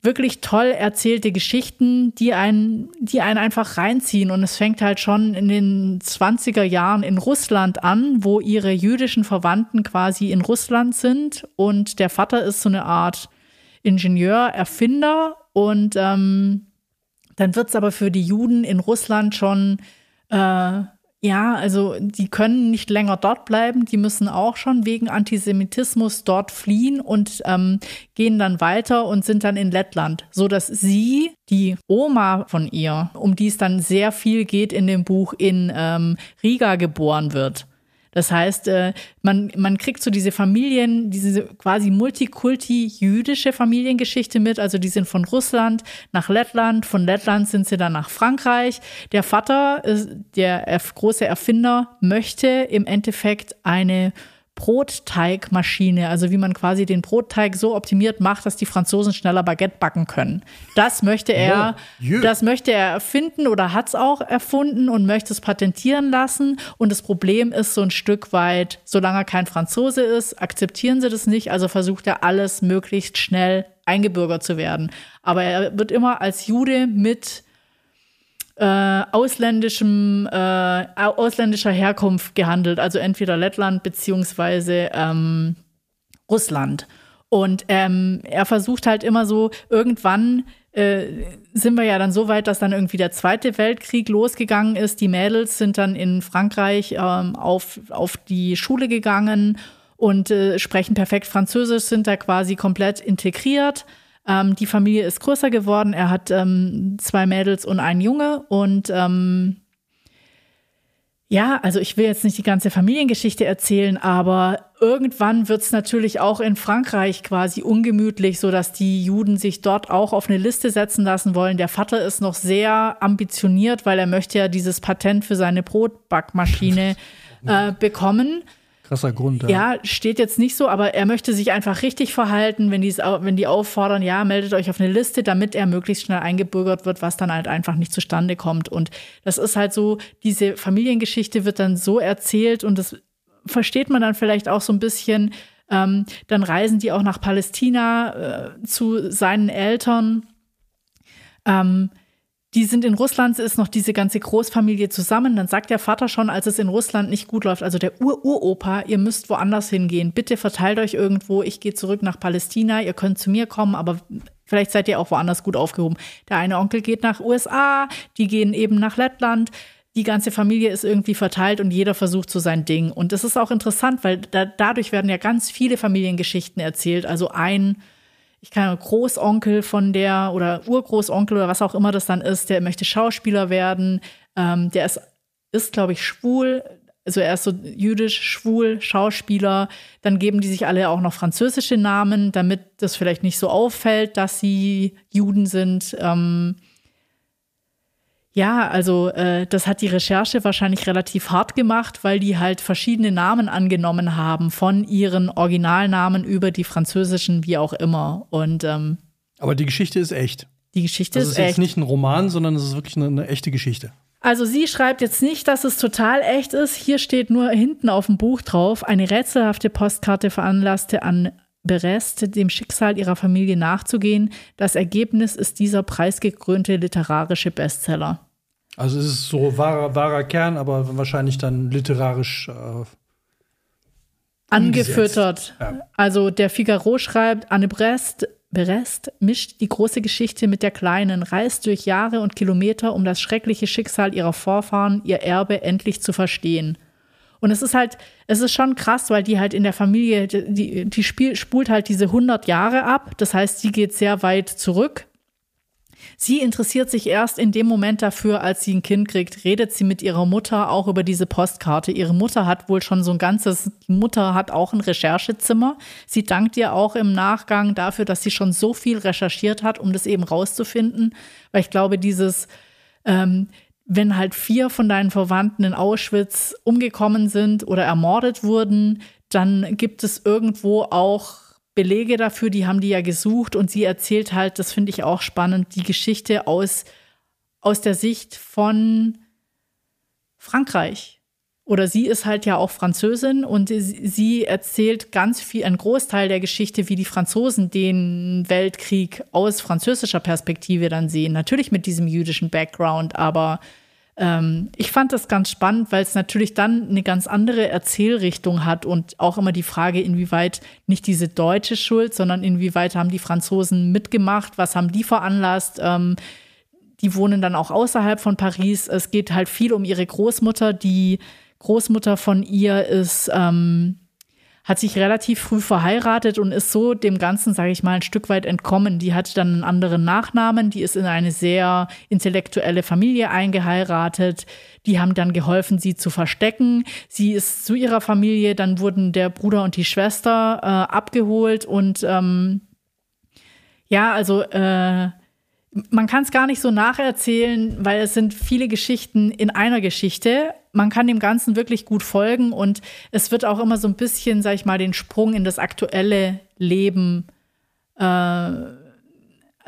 wirklich toll erzählte Geschichten, die einen, die einen einfach reinziehen. Und es fängt halt schon in den 20er Jahren in Russland an, wo ihre jüdischen Verwandten quasi in Russland sind. Und der Vater ist so eine Art Ingenieur, Erfinder. Und ähm, dann wird es aber für die Juden in Russland schon äh, ja, also die können nicht länger dort bleiben, die müssen auch schon wegen Antisemitismus dort fliehen und ähm, gehen dann weiter und sind dann in Lettland, so dass sie, die Oma von ihr, um die es dann sehr viel geht in dem Buch, in ähm, Riga geboren wird. Das heißt, äh, man, man kriegt so diese Familien, diese quasi multikulti-jüdische Familiengeschichte mit. Also die sind von Russland nach Lettland, von Lettland sind sie dann nach Frankreich. Der Vater, der große Erfinder, möchte im Endeffekt eine Brotteigmaschine, also wie man quasi den Brotteig so optimiert macht, dass die Franzosen schneller Baguette backen können. Das möchte er, oh, das möchte er erfinden oder hat es auch erfunden und möchte es patentieren lassen. Und das Problem ist so ein Stück weit, solange er kein Franzose ist, akzeptieren sie das nicht, also versucht er alles möglichst schnell eingebürgert zu werden. Aber er wird immer als Jude mit äh, ausländischem, äh, ausländischer Herkunft gehandelt, also entweder Lettland beziehungsweise ähm, Russland. Und ähm, er versucht halt immer so, irgendwann äh, sind wir ja dann so weit, dass dann irgendwie der Zweite Weltkrieg losgegangen ist. Die Mädels sind dann in Frankreich ähm, auf, auf die Schule gegangen und äh, sprechen perfekt Französisch, sind da quasi komplett integriert. Ähm, die Familie ist größer geworden. Er hat ähm, zwei Mädels und einen Junge und ähm, Ja, also ich will jetzt nicht die ganze Familiengeschichte erzählen, aber irgendwann wird es natürlich auch in Frankreich quasi ungemütlich, so dass die Juden sich dort auch auf eine Liste setzen lassen wollen. Der Vater ist noch sehr ambitioniert, weil er möchte ja dieses Patent für seine Brotbackmaschine äh, bekommen. Krasser Grund. Ja. ja. steht jetzt nicht so, aber er möchte sich einfach richtig verhalten, wenn, wenn die auffordern, ja, meldet euch auf eine Liste, damit er möglichst schnell eingebürgert wird, was dann halt einfach nicht zustande kommt. Und das ist halt so, diese Familiengeschichte wird dann so erzählt und das versteht man dann vielleicht auch so ein bisschen. Ähm, dann reisen die auch nach Palästina äh, zu seinen Eltern. Ähm, die sind in Russland, ist noch diese ganze Großfamilie zusammen. Dann sagt der Vater schon, als es in Russland nicht gut läuft, also der Ur-Uropa, ihr müsst woanders hingehen. Bitte verteilt euch irgendwo. Ich gehe zurück nach Palästina. Ihr könnt zu mir kommen, aber vielleicht seid ihr auch woanders gut aufgehoben. Der eine Onkel geht nach USA, die gehen eben nach Lettland. Die ganze Familie ist irgendwie verteilt und jeder versucht so sein Ding. Und das ist auch interessant, weil da, dadurch werden ja ganz viele Familiengeschichten erzählt. Also ein ich kann Großonkel von der oder Urgroßonkel oder was auch immer das dann ist, der möchte Schauspieler werden. Ähm, der ist, ist glaube ich, schwul. Also er ist so jüdisch, schwul, Schauspieler. Dann geben die sich alle auch noch französische Namen, damit das vielleicht nicht so auffällt, dass sie Juden sind. Ähm, ja, also äh, das hat die Recherche wahrscheinlich relativ hart gemacht, weil die halt verschiedene Namen angenommen haben, von ihren Originalnamen über die französischen, wie auch immer. Und ähm, aber die Geschichte ist echt. Die Geschichte das ist, ist echt. ist jetzt nicht ein Roman, sondern es ist wirklich eine, eine, echte Geschichte. Also sie schreibt jetzt nicht, dass es total echt ist. Hier steht nur hinten auf dem Buch drauf, eine rätselhafte Postkarte veranlasste an Berest, dem Schicksal ihrer Familie nachzugehen. Das Ergebnis ist dieser preisgekrönte literarische Bestseller. Also es ist so wahrer, wahrer Kern, aber wahrscheinlich dann literarisch äh, angefüttert. Ja. Also der Figaro schreibt, Anne Brest, Brest mischt die große Geschichte mit der kleinen, reist durch Jahre und Kilometer, um das schreckliche Schicksal ihrer Vorfahren, ihr Erbe endlich zu verstehen. Und es ist halt, es ist schon krass, weil die halt in der Familie, die, die spiel, spult halt diese 100 Jahre ab. Das heißt, sie geht sehr weit zurück Sie interessiert sich erst in dem Moment dafür, als sie ein Kind kriegt, redet sie mit ihrer Mutter auch über diese Postkarte. Ihre Mutter hat wohl schon so ein ganzes, die Mutter hat auch ein Recherchezimmer. Sie dankt ihr auch im Nachgang dafür, dass sie schon so viel recherchiert hat, um das eben rauszufinden. Weil ich glaube, dieses, ähm, wenn halt vier von deinen Verwandten in Auschwitz umgekommen sind oder ermordet wurden, dann gibt es irgendwo auch Belege dafür, die haben die ja gesucht und sie erzählt halt, das finde ich auch spannend, die Geschichte aus, aus der Sicht von Frankreich. Oder sie ist halt ja auch Französin und sie erzählt ganz viel, einen Großteil der Geschichte, wie die Franzosen den Weltkrieg aus französischer Perspektive dann sehen. Natürlich mit diesem jüdischen Background, aber ähm, ich fand das ganz spannend, weil es natürlich dann eine ganz andere Erzählrichtung hat und auch immer die Frage, inwieweit nicht diese deutsche Schuld, sondern inwieweit haben die Franzosen mitgemacht, was haben die veranlasst. Ähm, die wohnen dann auch außerhalb von Paris. Es geht halt viel um ihre Großmutter. Die Großmutter von ihr ist ähm, hat sich relativ früh verheiratet und ist so dem Ganzen, sage ich mal, ein Stück weit entkommen. Die hat dann einen anderen Nachnamen, die ist in eine sehr intellektuelle Familie eingeheiratet. Die haben dann geholfen, sie zu verstecken. Sie ist zu ihrer Familie, dann wurden der Bruder und die Schwester äh, abgeholt und ähm, ja, also äh, man kann es gar nicht so nacherzählen, weil es sind viele Geschichten in einer Geschichte. Man kann dem Ganzen wirklich gut folgen und es wird auch immer so ein bisschen, sag ich mal, den Sprung in das aktuelle Leben. Äh,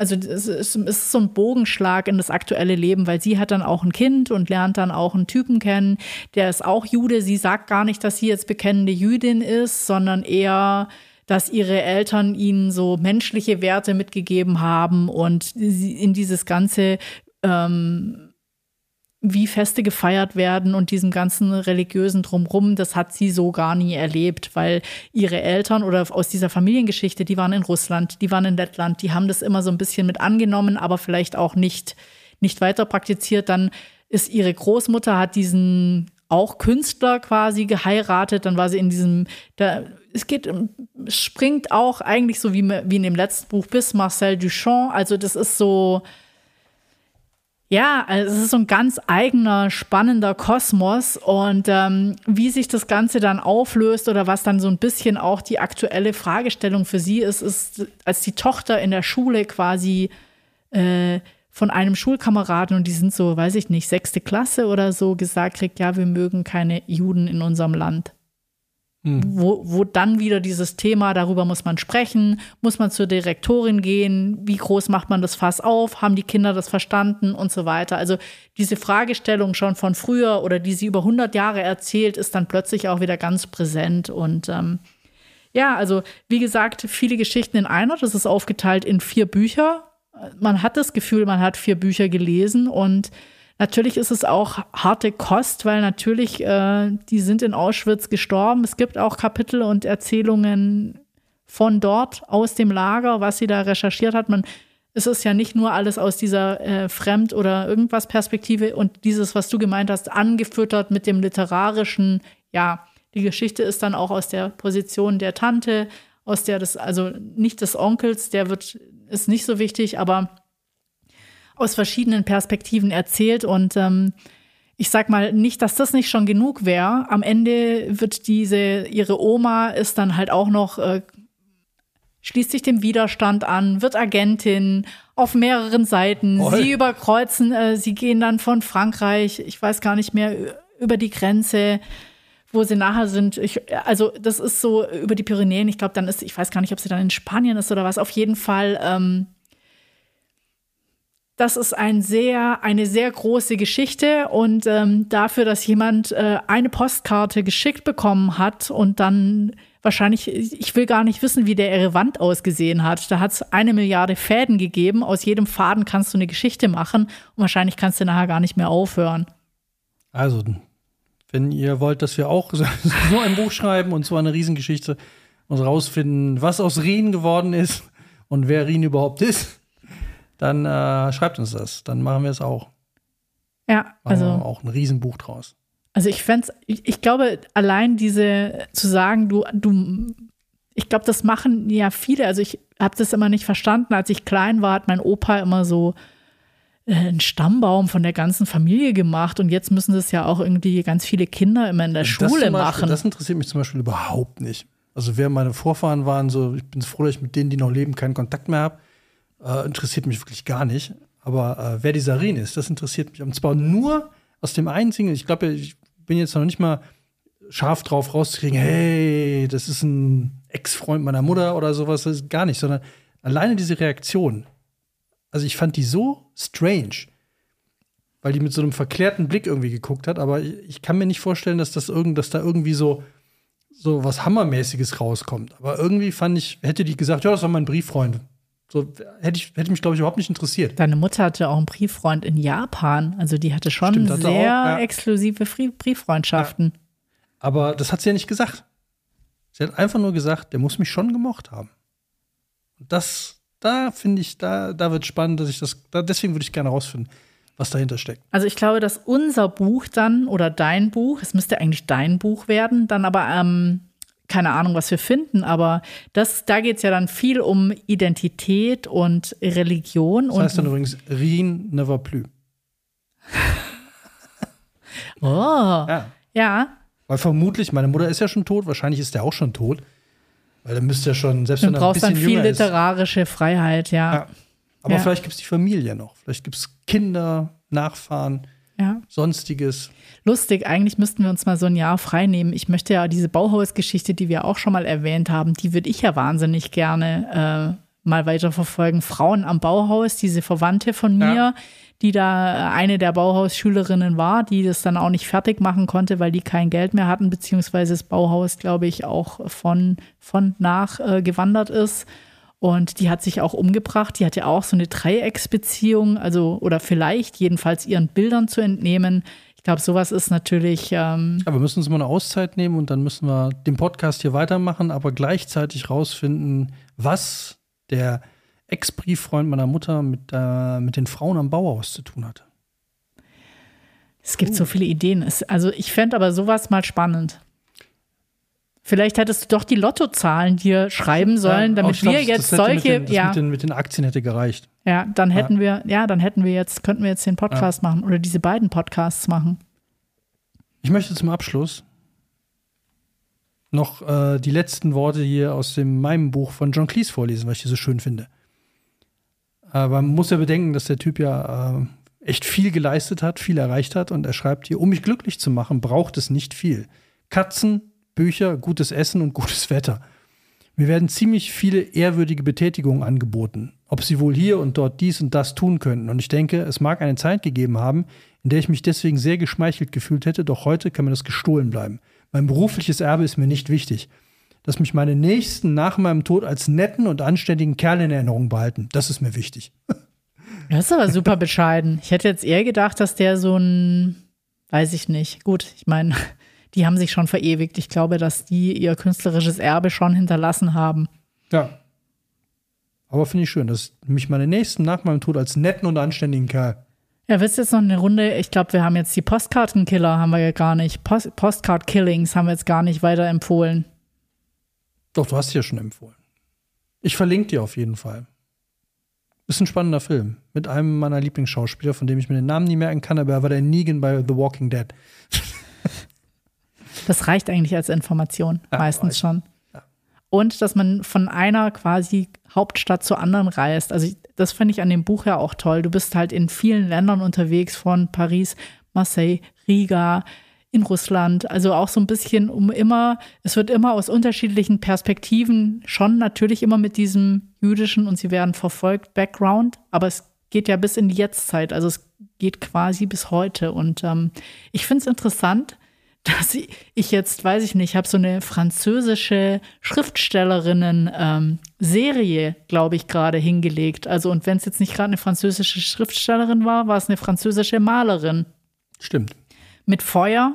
also es ist, es ist so ein Bogenschlag in das aktuelle Leben, weil sie hat dann auch ein Kind und lernt dann auch einen Typen kennen, der ist auch Jude. Sie sagt gar nicht, dass sie jetzt bekennende Jüdin ist, sondern eher dass ihre Eltern ihnen so menschliche Werte mitgegeben haben und in dieses ganze ähm, wie Feste gefeiert werden und diesem ganzen religiösen Drumrum, das hat sie so gar nie erlebt, weil ihre Eltern oder aus dieser Familiengeschichte, die waren in Russland, die waren in Lettland, die haben das immer so ein bisschen mit angenommen, aber vielleicht auch nicht, nicht weiter praktiziert. Dann ist ihre Großmutter, hat diesen auch Künstler quasi geheiratet, dann war sie in diesem, da es geht, es springt auch eigentlich so wie, wie in dem letzten Buch bis Marcel Duchamp. Also das ist so, Ja, also es ist so ein ganz eigener, spannender Kosmos und ähm, wie sich das Ganze dann auflöst oder was dann so ein bisschen auch die aktuelle Fragestellung für sie ist, ist, als die Tochter in der Schule quasi äh, von einem Schulkameraden und die sind so, weiß ich nicht, sechste Klasse oder so gesagt kriegt, ja, wir mögen keine Juden in unserem Land. Hm. Wo, wo dann wieder dieses Thema, darüber muss man sprechen, muss man zur Direktorin gehen, wie groß macht man das Fass auf, haben die Kinder das verstanden und so weiter. Also diese Fragestellung schon von früher oder die sie über 100 Jahre erzählt, ist dann plötzlich auch wieder ganz präsent und ähm, ja, also wie gesagt, viele Geschichten in einer. Das ist aufgeteilt in vier Bücher. Man hat das Gefühl, man hat vier Bücher gelesen und Natürlich ist es auch harte Kost, weil natürlich, äh, die sind in Auschwitz gestorben. Es gibt auch Kapitel und Erzählungen von dort, aus dem Lager, was sie da recherchiert hat. Man, es ist ja nicht nur alles aus dieser äh, Fremd- oder irgendwas Perspektive und dieses, was du gemeint hast, angefüttert mit dem literarischen, ja, die Geschichte ist dann auch aus der Position der Tante, aus der des, also nicht des Onkels, der wird, ist nicht so wichtig, aber aus verschiedenen Perspektiven erzählt und ähm, ich sag mal nicht, dass das nicht schon genug wäre. Am Ende wird diese, ihre Oma ist dann halt auch noch, äh, schließt sich dem Widerstand an, wird Agentin auf mehreren Seiten. Oi. Sie überkreuzen, äh, sie gehen dann von Frankreich, ich weiß gar nicht mehr, über die Grenze, wo sie nachher sind. Ich, also, das ist so über die Pyrenäen. Ich glaube, dann ist, ich weiß gar nicht, ob sie dann in Spanien ist oder was. Auf jeden Fall ähm, das ist ein sehr, eine sehr große Geschichte und ähm, dafür, dass jemand äh, eine Postkarte geschickt bekommen hat und dann wahrscheinlich, ich will gar nicht wissen, wie der ihre ausgesehen hat. Da hat es eine Milliarde Fäden gegeben. Aus jedem Faden kannst du eine Geschichte machen und wahrscheinlich kannst du nachher gar nicht mehr aufhören. Also, wenn ihr wollt, dass wir auch so ein Buch schreiben und so eine Riesengeschichte und rausfinden, was aus Rien geworden ist und wer Rien überhaupt ist, dann äh, schreibt uns das. Dann machen wir es auch. Ja, machen also. Wir auch ein Riesenbuch draus. Also ich fände ich, ich glaube, allein diese zu sagen, du, du, ich glaube, das machen ja viele. Also ich habe das immer nicht verstanden. Als ich klein war, hat mein Opa immer so äh, einen Stammbaum von der ganzen Familie gemacht und jetzt müssen das ja auch irgendwie ganz viele Kinder immer in der das Schule Beispiel, machen. Das interessiert mich zum Beispiel überhaupt nicht. Also wer meine Vorfahren waren, so ich bin froh, dass ich mit denen, die noch leben, keinen Kontakt mehr habe. Äh, interessiert mich wirklich gar nicht. Aber äh, wer dieser Ren ist, das interessiert mich. Und zwar nur aus dem einzigen, ich glaube, ich bin jetzt noch nicht mal scharf drauf rauszukriegen, hey, das ist ein Ex-Freund meiner Mutter oder sowas, das ist gar nicht, sondern alleine diese Reaktion. Also ich fand die so strange, weil die mit so einem verklärten Blick irgendwie geguckt hat, aber ich, ich kann mir nicht vorstellen, dass das irgend, dass da irgendwie so so was Hammermäßiges rauskommt. Aber irgendwie fand ich, hätte die gesagt, ja, das war mein Brieffreund. So hätte ich hätte mich glaube ich überhaupt nicht interessiert. Deine Mutter hatte auch einen Brieffreund in Japan, also die hatte schon Stimmt, hatte sehr auch, ja. exklusive Brieffreundschaften. Ja. Aber das hat sie ja nicht gesagt. Sie hat einfach nur gesagt, der muss mich schon gemocht haben. Und das, da finde ich, da, da wird spannend, dass ich das, da, deswegen würde ich gerne rausfinden, was dahinter steckt. Also ich glaube, dass unser Buch dann oder dein Buch, es müsste eigentlich dein Buch werden, dann aber ähm, keine Ahnung, was wir finden, aber das, da geht es ja dann viel um Identität und Religion. Das heißt dann übrigens Rien ne va plus. oh. Ja. ja. Weil vermutlich, meine Mutter ist ja schon tot, wahrscheinlich ist der auch schon tot. Weil dann müsste ja schon, selbst wenn er ein bisschen dann viel literarische ist. Freiheit, ja. ja. Aber ja. vielleicht gibt es die Familie noch. Vielleicht gibt es Kinder, Nachfahren, ja. sonstiges lustig. Eigentlich müssten wir uns mal so ein Jahr frei nehmen. Ich möchte ja diese Bauhausgeschichte, die wir auch schon mal erwähnt haben, die würde ich ja wahnsinnig gerne äh, mal weiterverfolgen. Frauen am Bauhaus, diese Verwandte von mir, ja. die da eine der Bauhausschülerinnen war, die das dann auch nicht fertig machen konnte, weil die kein Geld mehr hatten, beziehungsweise das Bauhaus, glaube ich, auch von, von nach äh, gewandert ist. Und die hat sich auch umgebracht. Die hatte auch so eine Dreiecksbeziehung, also oder vielleicht jedenfalls ihren Bildern zu entnehmen. Ich glaube, sowas ist natürlich. Ähm ja, wir müssen uns mal eine Auszeit nehmen und dann müssen wir den Podcast hier weitermachen, aber gleichzeitig rausfinden, was der Ex-Brieffreund meiner Mutter mit, äh, mit den Frauen am Bauhaus zu tun hatte. Es gibt uh. so viele Ideen. Es, also ich fände aber sowas mal spannend. Vielleicht hättest du doch die Lottozahlen dir schreiben sollen, damit glaub, wir jetzt das hätte solche, mit den, ja, mit, den, mit den Aktien hätte gereicht. ja, dann hätten wir, ja, dann hätten wir jetzt, könnten wir jetzt den Podcast machen oder diese beiden Podcasts machen. Ich möchte zum Abschluss noch äh, die letzten Worte hier aus dem, meinem Buch von John Cleese vorlesen, weil ich die so schön finde. Aber man muss ja bedenken, dass der Typ ja äh, echt viel geleistet hat, viel erreicht hat und er schreibt hier, um mich glücklich zu machen, braucht es nicht viel. Katzen, Bücher, gutes Essen und gutes Wetter. Mir werden ziemlich viele ehrwürdige Betätigungen angeboten, ob sie wohl hier und dort dies und das tun könnten. Und ich denke, es mag eine Zeit gegeben haben, in der ich mich deswegen sehr geschmeichelt gefühlt hätte, doch heute kann mir das gestohlen bleiben. Mein berufliches Erbe ist mir nicht wichtig. Dass mich meine Nächsten nach meinem Tod als netten und anständigen Kerl in Erinnerung behalten, das ist mir wichtig. Das ist aber super bescheiden. Ich hätte jetzt eher gedacht, dass der so ein, weiß ich nicht. Gut, ich meine, die haben sich schon verewigt. Ich glaube, dass die ihr künstlerisches Erbe schon hinterlassen haben. Ja. Aber finde ich schön, dass mich meine Nächsten nach meinem Tod als netten und anständigen Kerl. Ja, willst du jetzt noch eine Runde? Ich glaube, wir haben jetzt die Postkartenkiller, haben wir ja gar nicht. Post Postcard-Killings haben wir jetzt gar nicht weiter empfohlen. Doch, du hast ja schon empfohlen. Ich verlinke dir auf jeden Fall. Ist ein spannender Film mit einem meiner Lieblingsschauspieler, von dem ich mir den Namen nie merken kann, aber er war der Negan bei The Walking Dead. Das reicht eigentlich als Information, Ja, meistens reicht. schon. Und dass man von einer quasi Hauptstadt zur anderen reist. Also ich- das finde ich an dem Buch ja auch toll. Du bist halt in vielen Ländern unterwegs, von Paris, Marseille, Riga, in Russland. Also auch so ein bisschen um immer, es wird immer aus unterschiedlichen Perspektiven, schon natürlich immer mit diesem jüdischen und sie werden verfolgt Background, aber es geht ja bis in die Jetztzeit. Also es geht quasi bis heute. Und ähm, ich finde es interessant, dass ich jetzt, weiß ich nicht, habe so eine französische Schriftstellerinnen-Serie, glaube ich, gerade hingelegt. Also, und wenn es jetzt nicht gerade eine französische Schriftstellerin war, war es eine französische Malerin Stimmt. mit Feuer.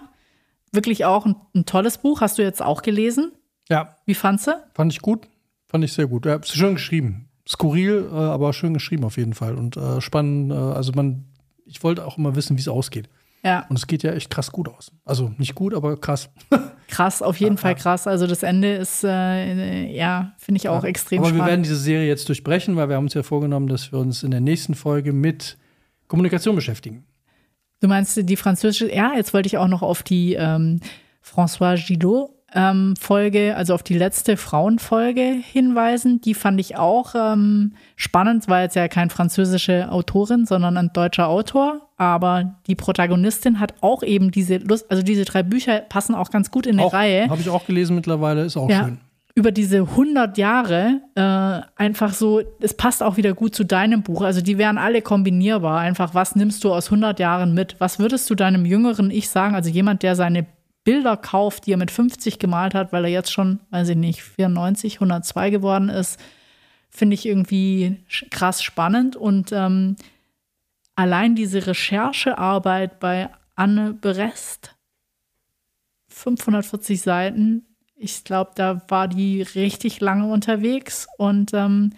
Wirklich auch ein, ein tolles Buch. Hast du jetzt auch gelesen? Ja, Wie fandst du? fand ich gut. Fand ich sehr gut. Ja, schön geschrieben. Skurril, äh, aber schön geschrieben auf jeden Fall. Und äh, spannend, äh, also man, ich wollte auch immer wissen, wie es ausgeht. Ja, Und es geht ja echt krass gut aus. Also nicht gut, aber krass. krass, auf jeden Fall krass. Also das Ende ist, äh, ja, finde ich auch extrem aber wir werden spannend. diese Serie jetzt durchbrechen, weil wir haben uns ja vorgenommen, dass wir uns in der nächsten Folge mit Kommunikation beschäftigen. Du meinst die französische, ja, jetzt wollte ich auch noch auf die ähm, François Gillot ähm, Folge, also auf die letzte Frauenfolge hinweisen. Die fand ich auch ähm, spannend, war jetzt ja keine französische Autorin, sondern ein deutscher Autor. Aber die Protagonistin hat auch eben diese Lust, also diese drei Bücher passen auch ganz gut in eine Auch- Reihe Habe ich auch gelesen mittlerweile, ist auch ja, schön. über diese 100 Jahre äh, einfach so, es passt auch wieder gut zu deinem Buch. Also die wären alle kombinierbar. Einfach, was nimmst du aus 100 Jahren mit? Was würdest du deinem jüngeren Ich sagen? Also jemand, der seine Bilder kauft, die er mit 50 gemalt hat, weil er jetzt schon, weiß ich nicht, 94, 102 geworden ist, finde ich irgendwie krass spannend. Und ähm, allein diese Recherchearbeit bei Anne Berest, 540 Seiten, ich glaube, da war die richtig lange unterwegs. Und ähm,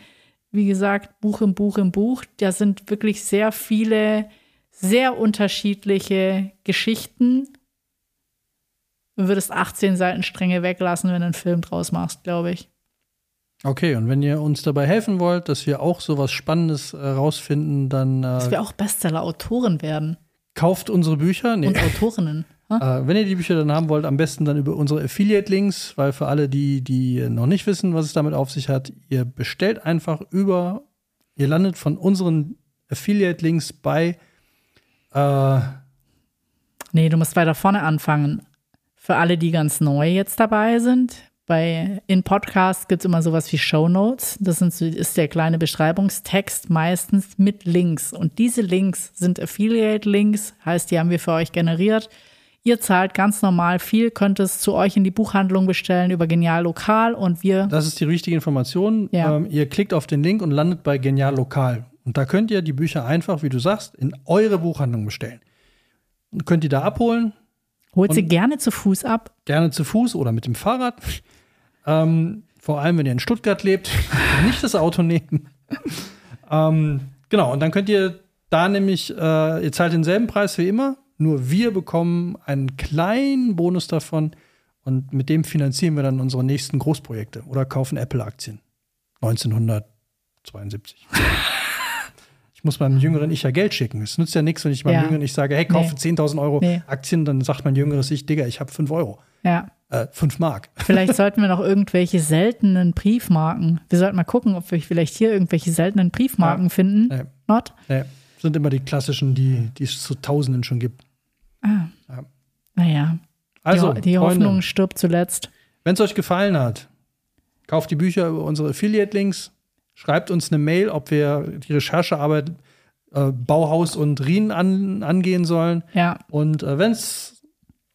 wie gesagt, Buch im Buch im Buch, da sind wirklich sehr viele, sehr unterschiedliche Geschichten. Du würdest 18 Seitenstränge weglassen, wenn du einen Film draus machst, glaube ich. Okay, und wenn ihr uns dabei helfen wollt, dass wir auch sowas Spannendes äh, rausfinden, dann Dass äh, wir auch Bestseller-Autoren werden kauft unsere Bücher. Nee, und Autorinnen. Äh, wenn ihr die Bücher dann haben wollt, am besten dann über unsere Affiliate-Links, weil für alle, die, die noch nicht wissen, was es damit auf sich hat, ihr bestellt einfach über, ihr landet von unseren Affiliate-Links bei, äh, Nee, du musst weiter vorne anfangen. Für alle, die ganz neu jetzt dabei sind, bei in Podcasts gibt es immer sowas wie Show Notes. Das sind, ist der kleine Beschreibungstext meistens mit Links. Und diese Links sind Affiliate-Links, heißt, die haben wir für euch generiert. Ihr zahlt ganz normal viel, könnt es zu euch in die Buchhandlung bestellen über Genial Lokal und wir das ist die richtige Information. Ja. Ähm, ihr klickt auf den Link und landet bei Genial Lokal. Und da könnt ihr die Bücher einfach, wie du sagst, in eure Buchhandlung bestellen. Und könnt ihr da abholen, holt sie gerne zu Fuß ab. gerne zu Fuß oder mit dem Fahrrad. Ähm, vor allem, wenn ihr in Stuttgart lebt, nicht das Auto nehmen. ähm, genau, und dann könnt ihr da nämlich, äh, ihr zahlt denselben Preis wie immer, nur wir bekommen einen kleinen Bonus davon. Und mit dem finanzieren wir dann unsere nächsten Großprojekte oder kaufen Apple-Aktien. 1972. muss meinem jüngeren Ich ja Geld schicken. Es nützt ja nichts, wenn ich meinem Ja. jüngeren Ich sage, hey, kaufe Nee. 10.000 Euro Nee. Aktien, dann sagt mein jüngeres Ich, Digga, ich habe 5 Euro. Ja. Äh, 5 Mark. Vielleicht sollten wir noch irgendwelche seltenen Briefmarken. Wir sollten mal gucken, ob wir vielleicht hier irgendwelche seltenen Briefmarken Ja. finden. Nee. Not? Nee, sind immer die klassischen, die, die es zu Tausenden schon gibt. Naja. Also, die, die Freunde, Hoffnung stirbt zuletzt. Wenn es euch gefallen hat, kauft die Bücher über unsere Affiliate-Links, schreibt uns eine Mail, ob wir die Recherchearbeit äh, Bauhaus und Rien an, angehen sollen. Ja. Und äh, wenn es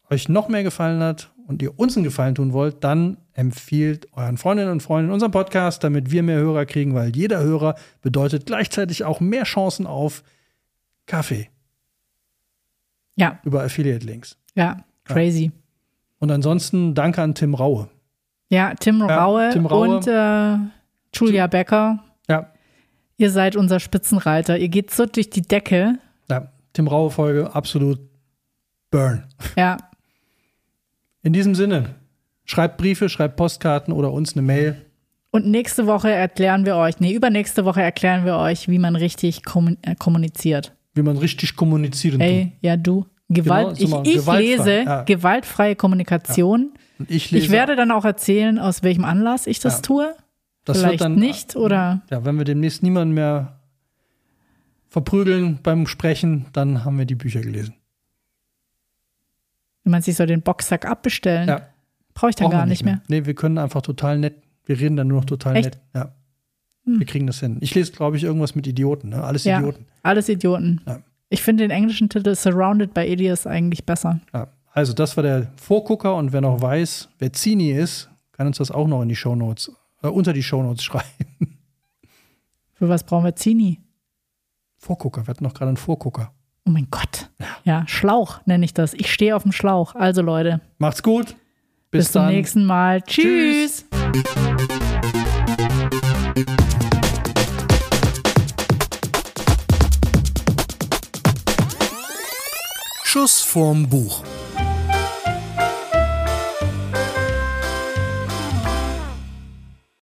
euch noch mehr gefallen hat und ihr uns einen Gefallen tun wollt, dann empfiehlt euren Freundinnen und Freunden unseren Podcast, damit wir mehr Hörer kriegen, weil jeder Hörer bedeutet gleichzeitig auch mehr Chancen auf Kaffee Ja. über Affiliate-Links. Ja. Crazy. Und ansonsten danke an Tim Raue. Ja, Tim Raue, Tim Raue. und äh, Julia Becker. Ja, Ihr seid unser Spitzenreiter. Ihr geht so durch die Decke. ja Tim Raue-Folge, absolut burn. Ja. In diesem Sinne, schreibt Briefe, schreibt Postkarten oder uns eine Mail. Und nächste Woche erklären wir euch, nee, übernächste Woche erklären wir euch, wie man richtig äh, kommuniziert. wie man richtig kommunizieren Ey, ja, du. Gewalt, Genau, ich, ich lese ja. gewaltfreie Kommunikation. Und ich, lese, Ich werde dann auch erzählen, aus welchem Anlass ich das Ja. tue. Das Vielleicht wird dann, nicht oder Ja, wenn wir demnächst niemanden mehr verprügeln beim Sprechen, dann haben wir die Bücher gelesen. du meinst, ich soll den Boxsack abbestellen? Ja. Brauche ich dann Brauchen gar nicht mehr. Nee, wir können einfach total nett. Wir reden dann nur noch total Echt? nett. Ja. Hm. Wir kriegen das hin. Ich lese, glaube ich, irgendwas mit Idioten. Ne? Alles Ja. Idioten. Alles Idioten. Ja. Ich finde den englischen Titel Surrounded by Idiots eigentlich besser. Ja. Also, das war der Vorgucker. Und wer noch weiß, wer Zini ist, kann uns das auch noch in die Shownotes, äh, unter die Shownotes schreiben. Für was brauchen wir Zini? Vorgucker. Wir hatten noch gerade einen Vorgucker. Oh mein Gott. Ja, Schlauch nenne ich das. Ich stehe auf dem Schlauch. Also Leute, Macht's gut. bis, Bis, zum nächsten Mal. Tschüss. Schuss vorm Buch.